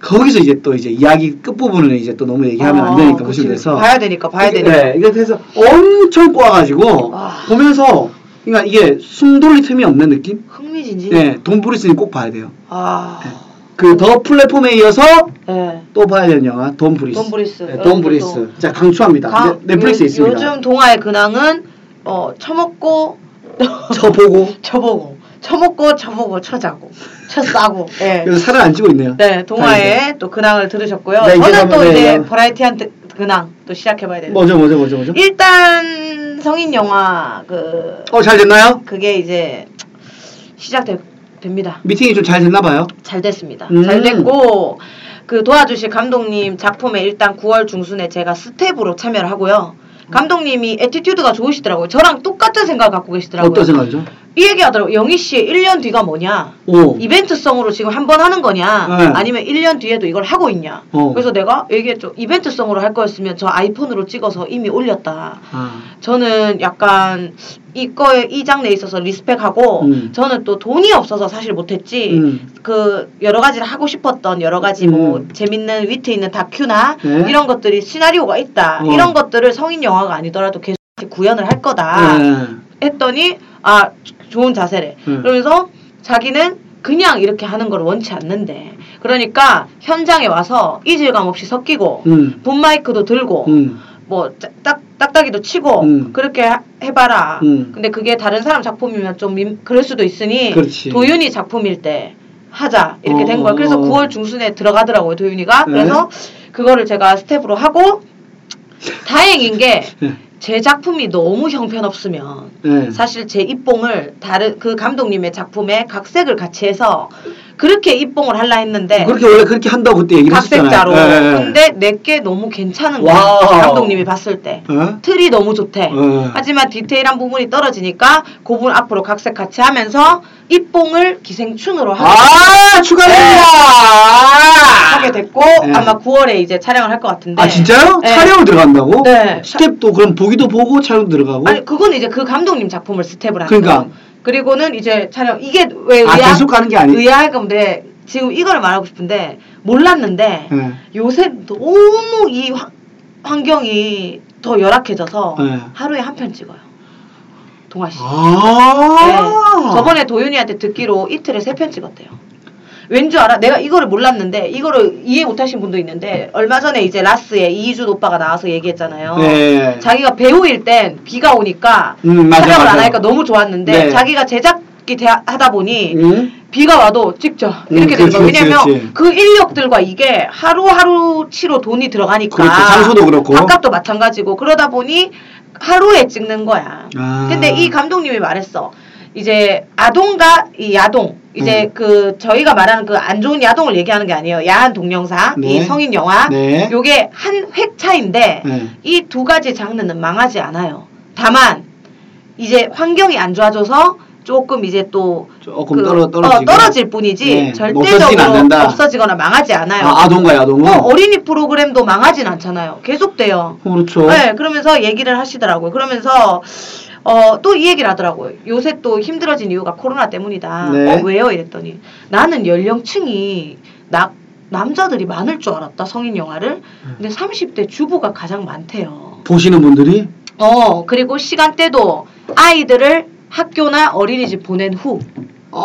거기서 이제 또 이제 이야기 끝부분을 이제 또 너무 얘기하면 안 되니까 아, 보시면. 돼서 봐야 되니까 봐야 되니까. 네, 이게 돼서 엄청 꼬아가지고 와. 보면서 그러니까 이게 숨 돌릴 틈이 없는 느낌? 흥미진진. 네, Don't Breathe는 꼭 봐야 돼요. 아. 그 The Platform에 이어서 네. 또 봐야 되는 영화 Don't Breathe. Don't Breathe. 네, 여러분들도 Don't Breathe. 자 강추합니다. 강- 네, 넷플릭스에 요- 있습니다. 요즘 동화의 근황은 어 처먹고 저 보고 쳐보고 쳐먹고 쳐보고 쳐자고 쳐싸고. 예. 그래서 살을 안 찌고 있네요. 네, 동화의 또 근황을 들으셨고요. 네, 저는 또 네, 이제 네. variety한 드- 근황 또 시작해봐야 되는. 뭐죠, 뭐죠, 뭐죠, 뭐죠? 일단 성인 영화 그 어, 잘 됐나요? 그게 이제 시작됩니다. 미팅이 좀 잘 됐나 봐요. 잘 됐습니다. 음. 잘 됐고 그 도와주실 감독님 작품에 일단 9월 중순에 제가 스텝으로 참여를 하고요. 감독님이 attitude가 좋으시더라고요. 저랑 똑같은 생각 갖고 계시더라고요. 어떤 생각이죠? 이 얘기 하더라고요. 영희 씨의 1년 뒤가 뭐냐? 오. 이벤트성으로 지금 한 번 하는 거냐? 네. 아니면 1년 뒤에도 이걸 하고 있냐? 어. 그래서 내가 얘기했죠. 이벤트성으로 할 거였으면 저 아이폰으로 찍어서 이미 올렸다. 아. 저는 약간 이거에 이 장르에 있어서 리스펙하고 음. 저는 또 돈이 없어서 사실 못했지 음. 그 여러 가지를 하고 싶었던 여러 가지 뭐 음. 재밌는 위트 있는 다큐나 네. 이런 것들이 시나리오가 있다 어. 이런 것들을 성인 영화가 아니더라도 계속 구현을 할 거다 네. 했더니 아 좋은 자세래 음. 그러면서 자기는 그냥 이렇게 하는 걸 원치 않는데 그러니까 현장에 와서 이질감 없이 섞이고 음. 본 마이크도 들고 음. 뭐 딱, 딱딱이도 치고 음. 그렇게 하- 해봐라. 음. 근데 그게 다른 사람 작품이면 좀 민- 그럴 수도 있으니 그렇지. 도윤이 작품일 때 하자 이렇게 된 어. 거예요. 그래서 9월 중순에 들어가더라고요 도윤이가. 네. 그래서 그거를 제가 스텝으로 하고 다행인 게 제 네. 작품이 너무 형편없으면 네. 사실 제 입봉을 다른 그 감독님의 작품에 각색을 같이 해서 그렇게 입봉을 할라 했는데 그렇게 원래 그렇게 한다고 그때 얘기를 각색자로 했잖아요. 네. 근데 내게 너무 괜찮은 거야 와우. 감독님이 봤을 때 어? 틀이 너무 좋대. 어. 하지만 디테일한 부분이 떨어지니까 그 부분 앞으로 각색 같이 하면서 입봉을 기생충으로 하게, 아 축하드립니다. 하게 됐고 네. 아마 9월에 이제 촬영을 할 것 같은데. 아 진짜요? 네. 촬영을 들어간다고? 네. 스텝도 그럼 보기도 보고 촬영 들어가고. 아니 그건 이제 그 감독님 작품을 스텝을 하는 그러니까. 거예요. 그리고는 이제 촬영 이게 왜 아, 의아 계속 가는 게 아니- 의아할 건데 지금 이걸 말하고 싶은데 몰랐는데 네. 요새 너무 이 환- 환경이 더 열악해져서 네. 하루에 한 편 찍어요. 동아 씨. 아. 네. 저번에 도윤이한테 듣기로 이틀에 세 편 찍었대요. 왠줄 알아? 내가 이거를 몰랐는데 이거를 이해 못하신 분도 있는데 얼마 전에 이제 라스에 이희준 오빠가 나와서 얘기했잖아요. 네. 자기가 배우일 땐 비가 오니까 음, 맞아, 촬영을 안 맞아. 하니까 너무 좋았는데 네. 자기가 제작기 대- 하다 보니 응? 비가 와도 찍자 음, 이렇게 되는 그렇지, 거예요. 그렇지, 왜냐면 그렇지. 그 인력들과 이게 하루하루치로 돈이 들어가니까 그렇죠. 장소도 그렇고. 밥값도 마찬가지고 그러다 보니 하루에 찍는 거야. 아. 근데 이 감독님이 말했어. 이제 아동과 이 야동 이제 음. 그 저희가 말하는 그 안 좋은 야동을 얘기하는 게 아니에요. 야한 동영상, 네. 이 성인 영화. 네. 요게 한 획 차인데 네. 이두 가지 장르는 망하지 않아요. 다만 이제 환경이 안 좋아져서 조금 이제 또 조금 그, 떨어 떨어지고. 어, 떨어질 뿐이지 네, 절대적으로. 없어지거나 망하지 않아요. 아, 아동과 야동은. 어, 어린이 프로그램도 망하진 않잖아요. 계속돼요. 그렇죠. 네, 그러면서 얘기를 하시더라고요. 그러면서 어, 또 이 얘기를 하더라고요. 요새 또 힘들어진 이유가 코로나 때문이다. 네. 어, 왜요? 이랬더니 나는 연령층이 나, 남자들이 많을 줄 알았다. 성인 영화를. 근데 30대 주부가 가장 많대요. 보시는 분들이 어, 그리고 시간대도 아이들을 학교나 어린이집 보낸 후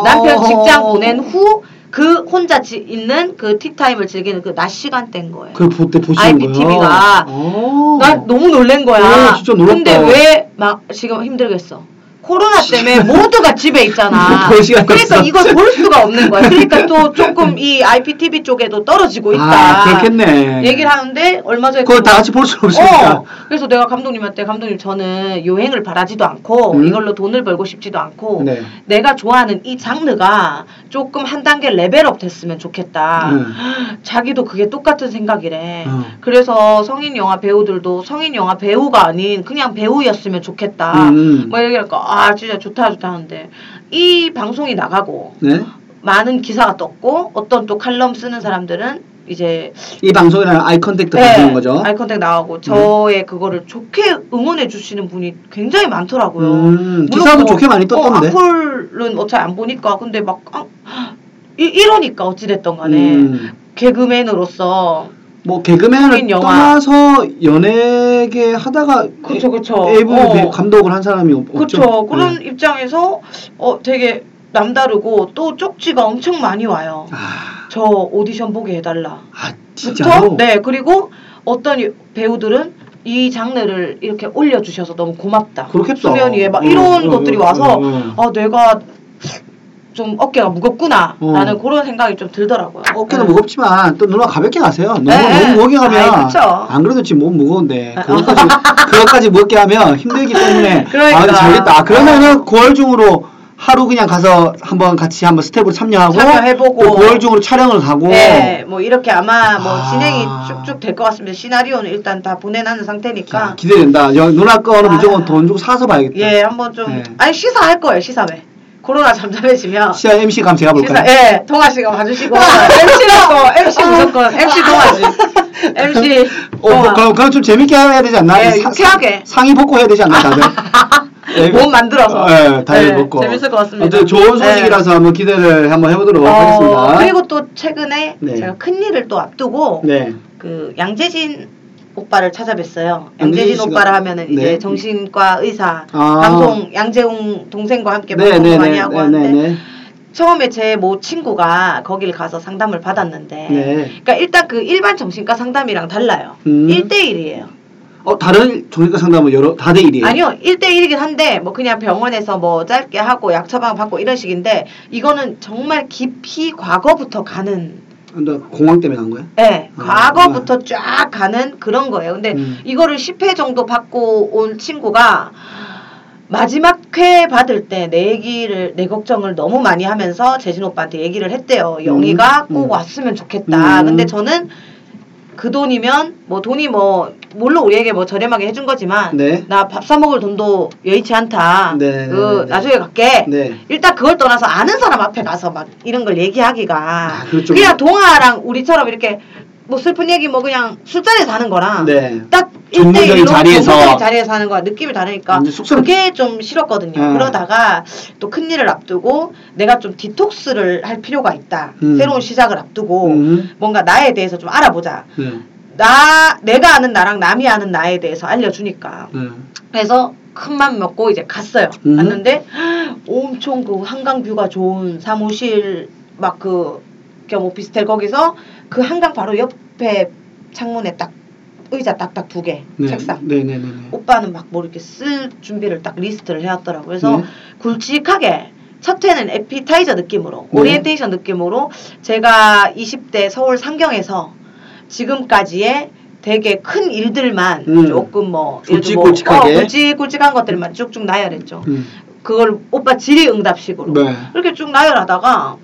남편 어. 직장 보낸 후 그 혼자 지, 있는 그 티타임을 즐기는 그 낮 시간대인 거예요. 그걸 볼때 보시는 거예요. IPTV 가 어. 난 너무 놀란 거야. 오, 진짜 놀랍다. 근데 왜 막 지금 힘들겠어? 코로나 때문에 모두가 집에 있잖아. [LAUGHS] 볼 시간이 그러니까. 이걸 볼 수가 없는 거야. 그러니까 또 [LAUGHS] 조금 이 IPTV 쪽에도 떨어지고 있다. 아, 그렇겠네. 얘기를 하는데 얼마 전에 그걸 또다 같이 볼 수는 없으니까. 어, 그래서 내가 감독님한테 감독님 저는 여행을 바라지도 않고 음. 이걸로 돈을 벌고 싶지도 않고 네. 내가 좋아하는 이 장르가 조금 한 단계 레벨업 됐으면 좋겠다. 음. [GASPS] 자기도 그게 똑같은 생각이래. 음. 그래서 성인 영화 배우들도 성인 영화 배우가 아닌 그냥 배우였으면 좋겠다. 음. 뭐 얘기할까 아 진짜 좋다 좋다 하는데 이 방송이 나가고 네. 많은 기사가 떴고 어떤 또 칼럼 쓰는 사람들은 이제 이 방송이라는 Eye Contact 네, 가지는 거죠. Eye Contact 나가고 저의 그거를 좋게 응원해 주시는 분이 굉장히 많더라고요. 음, 기사도 뭐, 좋게 많이 떴던데. 어, 악플은 어차피 안 보니까 근데 막 아, 이, 이러니까 어찌 됐던 간에 음. 개그맨으로서 뭐 개그맨을. 떠나서 연예계 하다가 그쵸, 그쵸. AV 어. 감독을 한 사람이 없-. 그렇죠. 그런 네. 입장에서 어 되게 남다르고 또 쪽지가 엄청 많이 와요. 아, 저 오디션 보게 해달라. 아 그쵸? 진짜로? 네 그리고 어떤 이- 배우들은 이 장르를 이렇게 올려주셔서 너무 고맙다. 그렇겠다. 수면 위에 막 어, 이런 어, 것들이 어, 와서 어, 어. 아 내가 좀 어깨가 무겁구나 어. 라는 그런 생각이 좀 들더라고요. 어깨도 네. 무겁지만 또 누나 가볍게 가세요. 너무 네, 너무 무겁게 아이, 가면 그쵸. 안 그래도 지금 몸 무거운데 아, 그것까지 그것까지 무겁게 하면 힘들기 때문에 [LAUGHS] 그러니까. 아 잘됐다. 아, 그러면은 어. 9월 중으로 하루 그냥 가서 한번 같이 한번 스텝으로 참여하고 참여해보고. 또 9월 중으로 촬영을 가고 네, 뭐 이렇게 아마 뭐 아. 진행이 쭉쭉 될 것 같습니다. 시나리오는 일단 다 보내놨는 자, 상태니까. 기대된다. 여, 누나 거는 아. 무조건 돈 주고 사서 봐야겠다. 예, 한번 좀 네. 아니 시사할 거예요, 시사회. 코로나 잠잠해지면 시사 MC 감 제가 볼까요? 시사, 예, 동화 씨가 봐주시고 MC는 또 MC 무조건 MC 동화지. MC 어, 동아. 그럼, 그럼 좀 재밌게 해야 되지 않나? 예, 사- 유쾌하게. 상의 벗고 해야 되지 않나, 다들? [LAUGHS] 예, 몸 만들어서. 예, 다들 네, 벗고. 재밌을 것 같습니다. 아무튼 좋은 소식이라서 한번 기대를 한번 해보도록 어, 하겠습니다. 그리고 또 최근에 네. 제가 큰 일을 또 앞두고 네. 그 양재진 오빠를 찾아뵀어요. 양재진 양재진 씨가- 오빠를 하면은 네. 이제 정신과 의사 아. 방송 양재웅 동생과 함께 네, 방송 네, 많이 네, 하고 네, 하는데 네, 네. 처음에 제 모 친구가 거기를 가서 상담을 받았는데 네. 그러니까 일단 그 일반 정신과 상담이랑 달라요. 음. 1대1이에요. 어, 다른 종합과 상담은 여러, 다대 일이에요? 아니요. 1대1이긴 한데 뭐 그냥 병원에서 뭐 짧게 하고 약 처방 받고 이런 식인데 이거는 정말 깊이 과거부터 가는 너 공황 때문에 간 거야? 네, 아, 과거부터 쫙 가는 그런 거예요. 근데 음. 이거를 10회 정도 받고 온 친구가 마지막 회 받을 때 내 얘기를 내 걱정을 너무 많이 하면서 재진 오빠한테 얘기를 했대요. 영희가 음. 꼭 음. 왔으면 좋겠다. 음. 근데 저는 그 돈이면 뭐 돈이 뭐 물론 우리에게 뭐 저렴하게 해준 거지만 네. 나 밥 사 먹을 돈도 여의치 않다. 네, 그. 나중에 갈게. 네. 일단 그걸 떠나서 아는 사람 앞에 가서 막 이런 걸 얘기하기가 아, 그렇죠. 그냥 동아랑 우리처럼 이렇게 뭐 슬픈 얘기 뭐 그냥 술자리에서 하는 거랑 네. 딱 1대1로 자리에서. 자리에서 하는 거야 느낌이 다르니까 그게 좀 싫었거든요. 네. 그러다가 또 큰 일을 앞두고 내가 좀 디톡스를 할 필요가 있다. 음. 새로운 시작을 앞두고 음. 뭔가 나에 대해서 좀 알아보자. 네. 나 내가 아는 나랑 남이 아는 나에 대해서 알려주니까 네. 그래서 큰 맘 먹고 이제 갔어요. 음. 갔는데 [GASPS] 엄청 그 한강 view가 좋은 사무실 막 그 겸 오피스텔 거기서 그 한강 바로 옆에 창문에 딱 의자 딱딱 두 개 네. 책상. 네, 네, 네, 네. 오빠는 막 뭐 이렇게 쓸 준비를 딱 리스트를 해왔더라고요. 그래서 네. 굵직하게 첫 회는 에피타이저 느낌으로 네. 오리엔테이션 느낌으로 제가 20대 서울 상경에서 지금까지의 되게 큰 일들만 음. 조금 뭐 들어 뭐, 굵직굵직하게. 어, 굵직굵직한 것들만 쭉쭉 나열했죠. 음. 그걸 오빠 질의응답식으로 네. 이렇게 쭉 나열하다가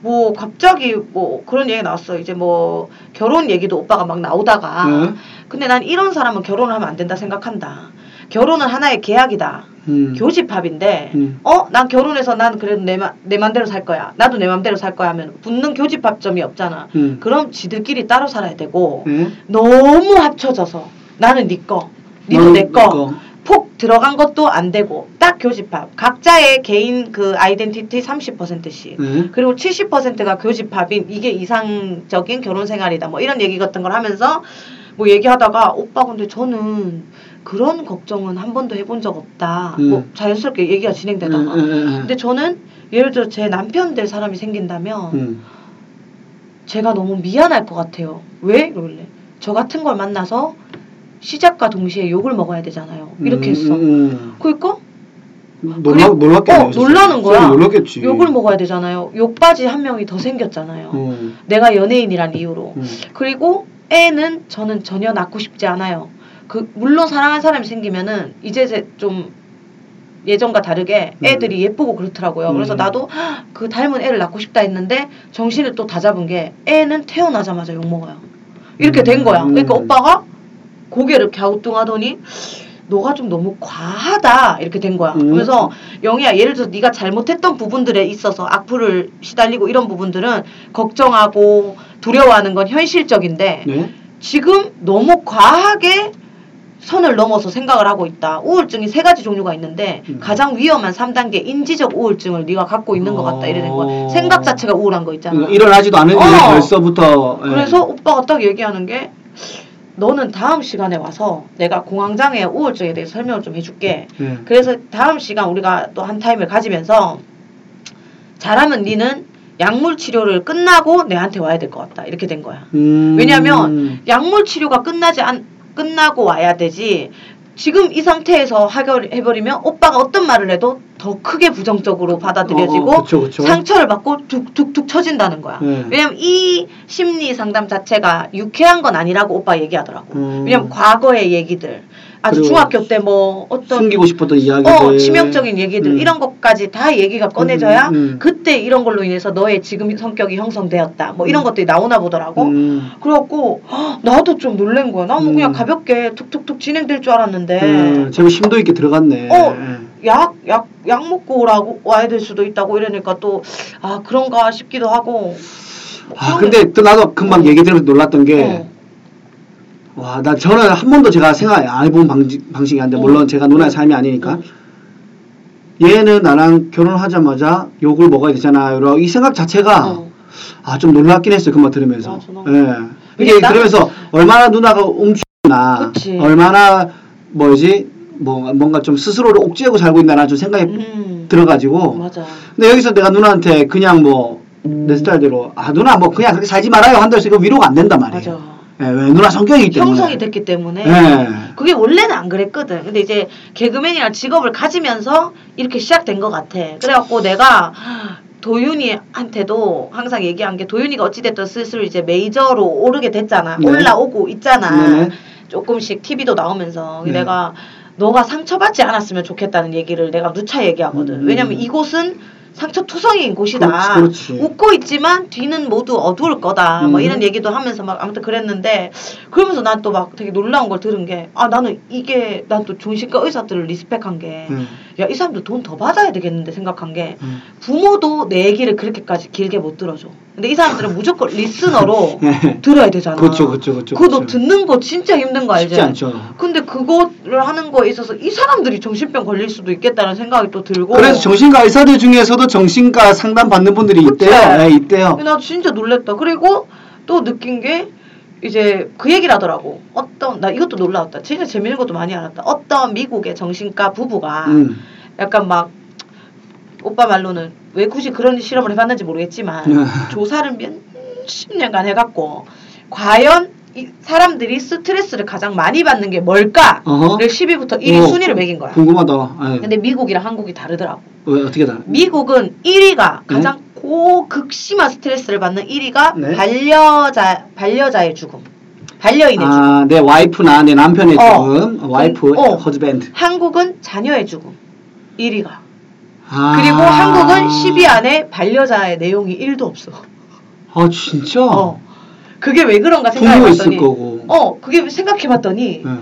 뭐 갑자기 뭐 그런 얘기 나왔어. 이제 뭐 결혼 얘기도 오빠가 막 나오다가 네. 근데 난 이런 사람은 결혼을 하면 안 된다 생각한다. 결혼은 하나의 계약이다. 음. 교집합인데 음. 어? 난 결혼해서 난 그래도 내, 마, 내 맘대로 살 거야. 나도 내 맘대로 살 거야 하면 붙는 교집합점이 없잖아. 음. 그럼 지들끼리 따로 살아야 되고 네. 너무 합쳐져서 나는 네 거, 니도 너는 내네 거. 폭 들어간 것도 안 되고 딱 교집합. 각자의 개인 그 아이덴티티 30%씩. 네. 그리고 70%가 교집합인 이게 이상적인 결혼 생활이다. 뭐 이런 얘기 같은 걸 하면서 뭐 얘기하다가 오빠 근데 저는 그런 걱정은 한 번도 해본 적 없다. 음. 뭐 자연스럽게 얘기가 진행되다가. 음, 음, 음, 음. 근데 저는 예를 들어 제 남편 될 사람이 생긴다면 음. 제가 너무 미안할 것 같아요. 왜? 이러길래. 저 같은 걸 만나서 시작과 동시에 욕을 먹어야 되잖아요. 이렇게 음, 했어. 그러니까 음. 놀라, 놀랐겠네. 어, 놀라는 거야. 놀랐겠지. 욕을 먹어야 되잖아요. 욕바지 한 명이 더 생겼잖아요. 음. 내가 연예인이란 이유로. 음. 그리고 애는 저는 전혀 낳고 싶지 않아요. 그 물론 사랑하는 사람이 생기면은 이제 제- 좀 예전과 다르게 음. 애들이 예쁘고 그렇더라고요. 그래서 음. 나도 그 닮은 애를 낳고 싶다 했는데 정신을 또 다 잡은 게 애는 태어나자마자 욕 먹어요. 이렇게 된 거야. 그러니까 음. 오빠가 고개를 갸우뚱하더니 너가 좀 너무 과하다 이렇게 된 거야. 음. 그래서 영희야 예를 들어서 네가 잘못했던 부분들에 있어서 악플을 시달리고 이런 부분들은 걱정하고 두려워하는 건 현실적인데 네. 지금 너무 과하게 선을 넘어서 생각을 하고 있다. 우울증이 세 가지 종류가 있는데 음. 가장 위험한 3단계 인지적 우울증을 네가 갖고 있는 것 같다 이러는 거야. 어. 생각 자체가 우울한 거 있잖아. 그러니까 일어나지도 않은 어. 벌써부터 예. 그래서 오빠가 딱 얘기하는 게 너는 다음 시간에 와서 내가 공황장애 우울증에 대해서 설명을 좀 해줄게. 예. 그래서 다음 시간 우리가 또 한 타임을 가지면서 잘하면 니는 약물 치료를 끝나고 내한테 와야 될 것 같다. 이렇게 된 거야. 음. 왜냐면 약물 치료가 끝나지 않 끝나고 와야 되지. 지금 이 상태에서 해버리면 오빠가 어떤 말을 해도 더 크게 부정적으로 받아들여지고 어, 어, 그쵸, 그쵸. 상처를 받고 툭툭툭 쳐진다는 거야. 네. 왜냐면 이 심리 상담 자체가 유쾌한 건 아니라고 오빠 얘기하더라고. 음. 왜냐면 과거의 얘기들, 아주 중학교 때 뭐 어떤 숨기고 싶었던 이야기들. 어, 치명적인 얘기들 음. 이런 것까지 다 얘기가 꺼내져야 음, 음. 그때 이런 걸로 인해서 너의 지금 성격이 형성되었다. 뭐 이런 것들이 나오나 보더라고. 음. 그래갖고 헉, 나도 좀 놀란 거야. 나는 음. 그냥 가볍게 툭툭툭 진행될 줄 알았는데 음, 제법 심도 있게 들어갔네. 어. 예. 약, 약, 약 먹고 오라고 와야 될 수도 있다고 이러니까 또 아 그런가 싶기도 하고. 뭐 아, 근데 또 나도 금방 어. 얘기 들으면서 놀랐던 게, 어. 와, 나 저는 한 번도 제가 생각 안 해본 방식, 방식이 아닌데, 어. 물론 제가 누나의 삶이 아니니까, 어. 얘는 나랑 결혼하자마자 욕을 먹어야 되잖아요. 이 생각 자체가, 어. 아, 좀 놀랍긴 했어요. 그 말 들으면서. 예. 이게 그러면서 얼마나 누나가 움츠나. 얼마나 뭐지, 뭐, 뭔가 좀 스스로를 옥죄고 살고 있나, 좀 생각이 음. 들어가지고. 맞아. 근데 여기서 내가 누나한테 그냥 뭐, 내 스타일대로, 아, 누나 뭐 그냥 그렇게 살지 말아요. 한다 해서 이거 위로가 안 된단 말이에요. 맞아. 예, 왜 누나 성격이기 때문에. 형성이 됐기 때문에 예. 그게 원래는 안 그랬거든. 근데 이제 개그맨이라는 직업을 가지면서 이렇게 시작된 것 같아. 그래갖고 내가 도윤이한테도 항상 얘기한 게 도윤이가 어찌됐든 슬슬 이제 메이저로 오르게 됐잖아. 네. 올라오고 있잖아. 네네. 조금씩 TV도 나오면서 네. 내가 너가 상처받지 않았으면 좋겠다는 얘기를 내가 누차 얘기하거든. 음. 왜냐면 이곳은 상처 투성이인 곳이다. 그렇지, 그렇지. 웃고 있지만 뒤는 모두 어두울 거다. 뭐 음. 이런 얘기도 하면서 막 아무튼 그랬는데 그러면서 난 또 막 되게 놀라운 걸 들은 게 아 나는 이게 난 또 정신과 의사들을 respect한 게 야이 음, 사람들 돈 더 받아야 되겠는데 생각한 게 음. 부모도 내 얘기를 그렇게까지 길게 못 들어줘. 근데 이 사람들은 무조건 listener로 예. [LAUGHS] 들어야 되잖아. 그렇죠, 그렇죠, 그렇죠. 그거 너 그렇죠. 듣는 거 진짜 힘든 거 알지? 쉽지 않죠. 근데 그거를 하는 거에 있어서 이 사람들이 정신병 걸릴 수도 있겠다는 생각이 또 들고. 그래서 정신과 의사들 중에서도 정신과 상담 받는 분들이 그치? 있대요. 네, 있대요. 나 진짜 놀랬다. 그리고 또 느낀 게 이제 그 얘기를 하더라고. 어떤 나 이것도 놀라웠다. 진짜 재밌는 것도 많이 알았다. 어떤 미국의 정신과 부부가 음. 약간 막 오빠 말로는 왜 굳이 그런 실험을 해봤는지 모르겠지만 네. 조사를 몇십 년간 해갖고 과연 이 사람들이 스트레스를 가장 많이 받는 게 뭘까를 어허. 10위부터 1위 어, 순위를 매긴 거야. 궁금하다. 예. 근데 미국이랑 한국이 다르더라고. 왜 어떻게 다? 미국은 1위가 가장 고극심한 스트레스를 받는 1위가 네. 반려자 반려자의 죽음, 반려인의 죽음. 아, 내 와이프나 내 남편의 어. 죽음, 와이프, 어. 허즈밴드. 한국은 자녀의 죽음 1위가. 아. 그리고 한국은 10위 안에 반려자의 내용이 1도 없어. 아, 진짜? 어. 그게 왜 그런가 부모 생각해봤더니 있을 거고. 어 그게 생각해봤더니 예.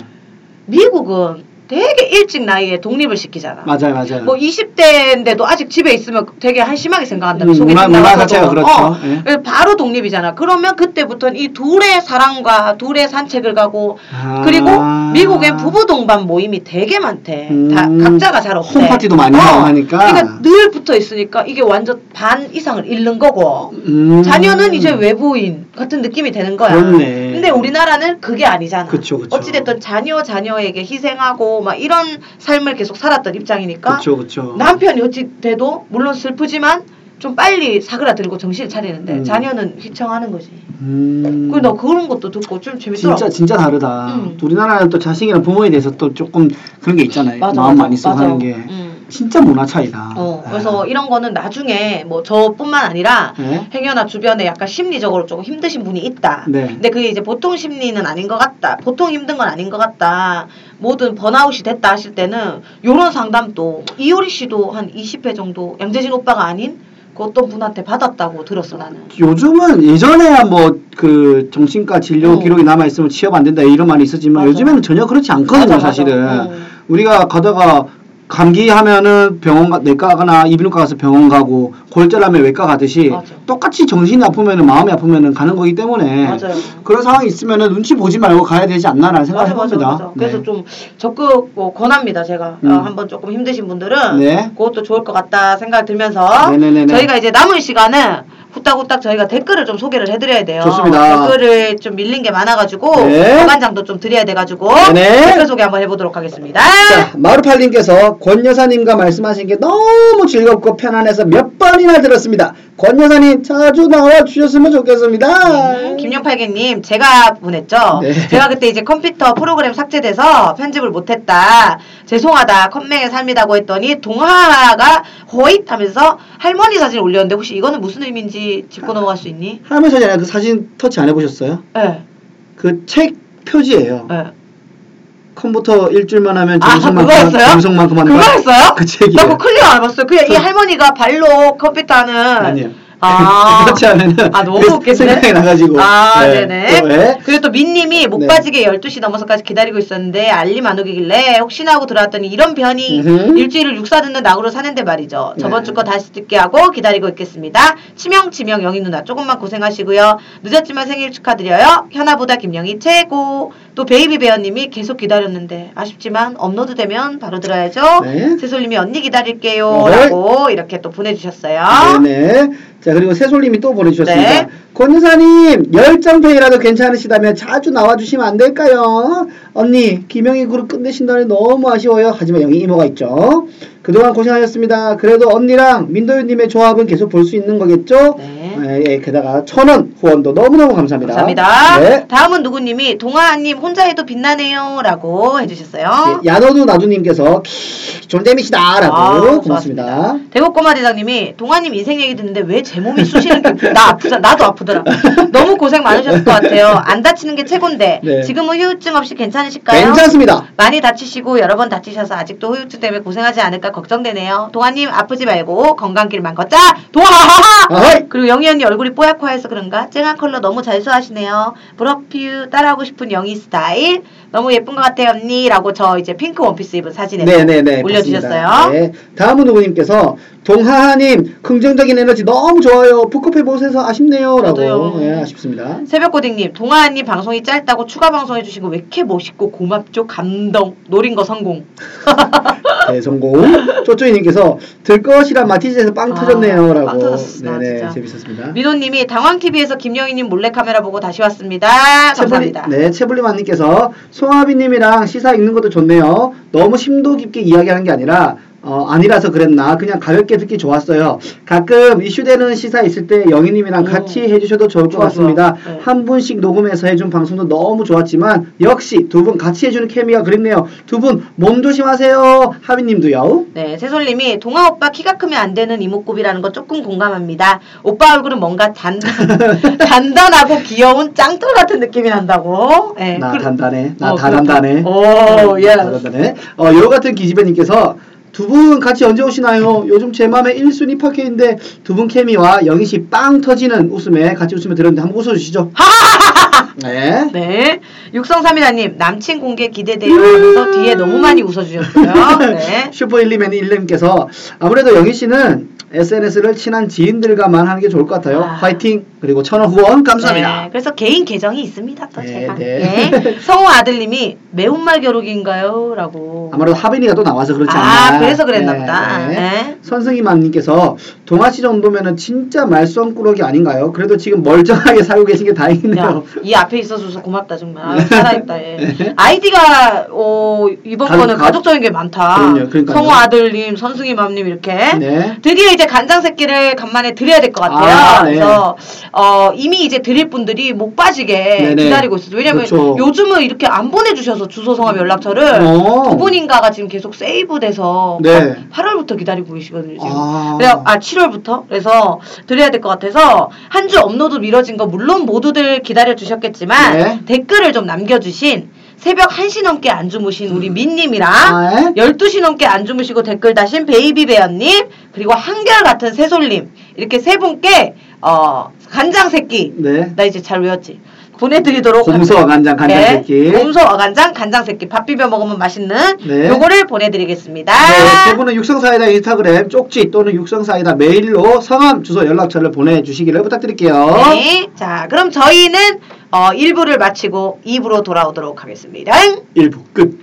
미국은 되게 일찍 나이에 독립을 시키잖아. 맞아요, 맞아요. 뭐 20대인데도 아직 집에 있으면 되게 한심하게 생각한다면 음, 소개팅 문화- 문화. 자체가 그렇죠. 어, 예. 바로 독립이잖아. 그러면 그때부터는 이 둘의 사랑과 둘의 산책을 가고 아. 그리고 미국엔 부부 동반 모임이 되게 많대. 다 음. 각자가 잘 없대. 홈파티도 많이 하고 하니까. 그러니까 늘 붙어 있으니까 이게 완전 반 이상을 잃는 거고. 음. 자녀는 이제 외부인 같은 느낌이 되는 거야. 그렇네. 근데 우리나라는 그게 아니잖아. 그쵸, 그쵸. 어찌됐든 자녀 자녀에게 희생하고 막 이런 삶을 계속 살았던 입장이니까 그쵸, 그쵸. 남편이 어찌 돼도 물론 슬프지만 좀 빨리 사그라들고 정신을 차리는데 음. 자녀는 휘청하는 거지. 음. 그나 그런 것도 듣고 좀 재밌더라고. 진짜 진짜 다르다. 음. 우리나라는 또 자식이랑 부모에 대해서 또 조금 그런 게 있잖아요. 맞아, 마음 맞아, 많이 쓰고 맞아. 하는 게 음. 진짜 문화 차이다. 어, 그래서 이런 거는 나중에 뭐 저뿐만 아니라 네. 행여나 주변에 약간 심리적으로 조금 힘드신 분이 있다. 네. 근데 그게 이제 보통 심리는 아닌 것 같다. 보통 힘든 건 아닌 것 같다. 모든 번아웃이 됐다 하실 때는 요런 상담도 이효리 씨도 한 20회 정도 양재진 오빠가 아닌 그 어떤 분한테 받았다고 들었어 나는. 요즘은 예전에야 뭐 그 정신과 진료 어. 기록이 남아 있으면 취업 안 된다 이런 말이 있었지만 맞아. 요즘에는 전혀 그렇지 않거든요 맞아, 맞아. 사실은 어. 우리가 가다가 감기하면은 병원 가 내과 가나 이비인후과 가서 병원 가고 골절하면 외과 가듯이 맞아. 똑같이 정신이 아프면은 마음이 아프면은 가는 거기 때문에 맞아요. 그런 상황이 있으면은 눈치 보지 말고 가야 되지 않나라는 생각을 맞아 맞아 해봅니다. 맞아. 그래서 네. 좀 적극 뭐 권합니다 제가 음. 어, 한번 조금 힘드신 분들은 네. 그것도 좋을 것 같다 생각 들면서 네네네네. 저희가 이제 남은 시간은 후딱후딱 저희가 댓글을 좀 소개를 해드려야 돼요. 좋습니다. 댓글을 좀 밀린 게 많아가지고 네. 허간장도 좀 드려야 돼가지고 네네. 댓글 소개 한번 해보도록 하겠습니다. 자, 마루팔님께서 권 여사님과 말씀하신 게 너무 즐겁고 편안해서 몇 번이나 들었습니다. 권 여사님 자주 나와 주셨으면 좋겠습니다. 네, 김용팔개님 제가 보냈죠. 네. 제가 그때 이제 컴퓨터 프로그램 삭제돼서 편집을 못했다. 죄송하다. 컴맹의 삶이라고 했더니 동화가 호잇 하면서 할머니 사진 올렸는데 혹시 이거는 무슨 의미인지 짚고 넘어갈 수 있니? 할머니 사진 그 사진 터치 안 해보셨어요? 네. 그 책 표지예요. 네. 컴퓨터 일주일만 하면 아, 정성만큼 그거였어요? 정성만큼 거. 그거였어요? 그 책이에요. 나 그거 clear 안 해봤어요. 그냥 이 그- 할머니가 발로 컴퓨터 하는. 아니에요. 아. [LAUGHS] 그렇지 않으면 아, 너무 그 웃겠네. 생각이 나가지고. 아, 네. 왜? 그리고 또 민님이 못 네. 빠지게 12시 넘어서까지 기다리고 있었는데 알림 안 오길래 혹시나 하고 들어왔더니 이런 변이 음흠. 일주일을 육사 듣는 낙으로 사는데 말이죠. 저번 네. 주 거 다시 듣게 하고 기다리고 있겠습니다. 치명 치명 영희 누나 조금만 고생하시고요. 늦었지만 생일 축하드려요. 현아보다 김영희 최고. 또 베이비 베어님이 계속 기다렸는데 아쉽지만 업로드 되면 바로 들어야죠. 네. 세솔님이 언니 기다릴게요. 어이. 라고 이렇게 또 보내주셨어요. 네네. 자 그리고 새솔님이 또 보내주셨습니다. 네. 권 여사님 열정페이라도 괜찮으시다면 자주 나와주시면 안 될까요? 언니 김영희 그룹 끝내신다니 너무 아쉬워요. 하지만 영희 이모가 있죠. 그동안 고생하셨습니다. 그래도 언니랑 민도윤님의 조합은 계속 볼 수 있는 거겠죠? 네. 예, 예, 게다가 천원 후원도 너무너무 감사합니다. 감사합니다. 네. 다음은 누구님이 동아님 혼자 해도 빛나네요 라고 해주셨어요. 예, 야노두 나두님께서 키, 존재미시다라고 아우, 고맙습니다. 대구꼬마 대장님이 동아님 인생 얘기 듣는데 왜 제 몸이 쑤시는 게 나 아프다 나도 아프더라. 너무 고생 많으셨을 것 같아요. 안 다치는 게 최곤데 네. 지금은 후유증 없이 괜찮 으실까요? 괜찮습니다. 많이 다치시고 여러 번 다치셔서 아직도 후유증 때문에 고생하지 않을까 걱정되네요. 동아님 아프지 말고 건강길만 걷자. 동아하하. 그리고 영희 언니 얼굴이 뽀얗고해서 그런가 쨍한 컬러 너무 잘 소화하시네요. 브러퓨 따라하고 싶은 영희 스타일 너무 예쁜 것 같아요 언니라고 저 이제 핑크 원피스 입은 사진에 네네네. 올려주셨어요. 봤습니다. 네. 다음은 누구님께서 동하하님 긍정적인 에너지 너무 좋아요. 북커피 못해서 아쉽네요라고. 예, 아쉽습니다. 새벽고딩님 동아언니 방송이 짧다고 추가 방송 해주시고 왜 이렇게 멋있고 고맙죠 감동 노린 거 성공. [LAUGHS] 대성공. 쪼쪼이님께서 들 것이라 마티즈에서 빵 아, 터졌네요라고. 빵 터졌어, 네네 진짜. 재밌었습니다. 민호님이 당황TV에서 김영희님 몰래 카메라 보고 다시 왔습니다. 채블리, 감사합니다. 네, 채블리 만님께서 송하비님이랑 시사 읽는 것도 좋네요. 너무 심도 깊게 이야기하는 게 아니라 어, 아니라서 그랬나 그냥 가볍게 듣기 좋았어요. 가끔 이슈되는 시사 있을 때 영희님이랑 음. 같이 해주셔도 좋을 것 좋아, 같습니다. 좋아. 네. 한 분씩 녹음해서 해준 방송도 너무 좋았지만 역시 두 분 같이 해주는 케미가 그립네요. 두 분 몸 조심하세요. 하비님도요. 네, 새솔님이 동아 오빠 키가 크면 안 되는 이목구비라는 거 조금 공감합니다. 오빠 얼굴은 뭔가 단단, [LAUGHS] 단단하고 귀여운 짱돌 같은 느낌이 난다고. 네, 나 그- 단단해. 나 어, 다. 단단해. 오, 예. 다 단단해. 어, 여 같은 기집애님께서 두 분 같이 언제 오시나요? 요즘 제 맘에 1순위 파케인데 두 분 케미와 영희 씨빵 터지는 웃음에 같이 웃으면 들었는데 한번 웃어주시죠. [LAUGHS] 네. 네. 육성삼이다님, 남친 공개 기대돼요 하면서 뒤에 너무 많이 웃어주셨어요. [LAUGHS] 네. 슈퍼 1리맨 1님께서 아무래도 영희 씨는 SNS를 친한 지인들과만 하는 게 좋을 것 같아요. 아. 화이팅! 그리고 천원 후원 감사합니다. 네, 그래서 개인 계정이 있습니다. 또 네, 제가. 네. 네. [LAUGHS] 성우 아들님이 매운말 겨루기인가요? 라고. 아무래도 하빈이가 또 나와서 그렇지 아, 않나. 그래서 그랬나 보다. 네. 선승이만님께서 동아씨 정도면은 진짜 말썽꾸러기 아닌가요? 그래도 지금 멀쩡하게 살고 계신 게 다행이네요. 야, 이 앞에 있어줘서 고맙다 정말. 아, 살아있다. 예. [LAUGHS] 아이디가 어, 이번 가족, 거는 가- 가족적인 게 많다. 그럼요. 성우 아들님, 선승이 맘님 이렇게. 네. 드디어 이제 간장 새끼를 간만에 드려야 될 것 같아요. 아, 네. 그래서 어, 이미 이제 드릴 분들이 못 빠지게 네네. 기다리고 있어요. 왜냐면 그렇죠. 요즘은 이렇게 안 보내주셔서 주소 성함 연락처를 어. 두 분인가가 지금 계속 세이브돼서 네. 8월부터 기다리고 계시거든요. 지금. 아. 그래, 아 7월부터 그래서 드려야 될 것 같아서 한 주 업로드 미뤄진 거 물론 모두들 기다려 주셨겠지만 네. 댓글을 좀 남겨주신 새벽 1시 넘게 안 주무신 우리 민님이랑 아, 네. 12시 넘게 안 주무시고 댓글 다신 베이비베어님 그리고 한결 같은 새솔님 이렇게 세 분께 어 간장 새끼 네. 나 이제 잘 외웠지. 보내드리도록 곰소와 합니다. 간장, 간장 네, 새끼. 곰소와 간장, 간장 새끼. 밥 비벼 먹으면 맛있는 네. 요거를 보내드리겠습니다. 네, 세 분은 육성사이다 인스타그램 쪽지 또는 육성사이다 메일로 성함, 주소, 연락처를 보내주시기를 부탁드릴게요. 네. 자, 그럼 저희는 어 1부를 마치고 2부로 돌아오도록 하겠습니다. 일부 끝.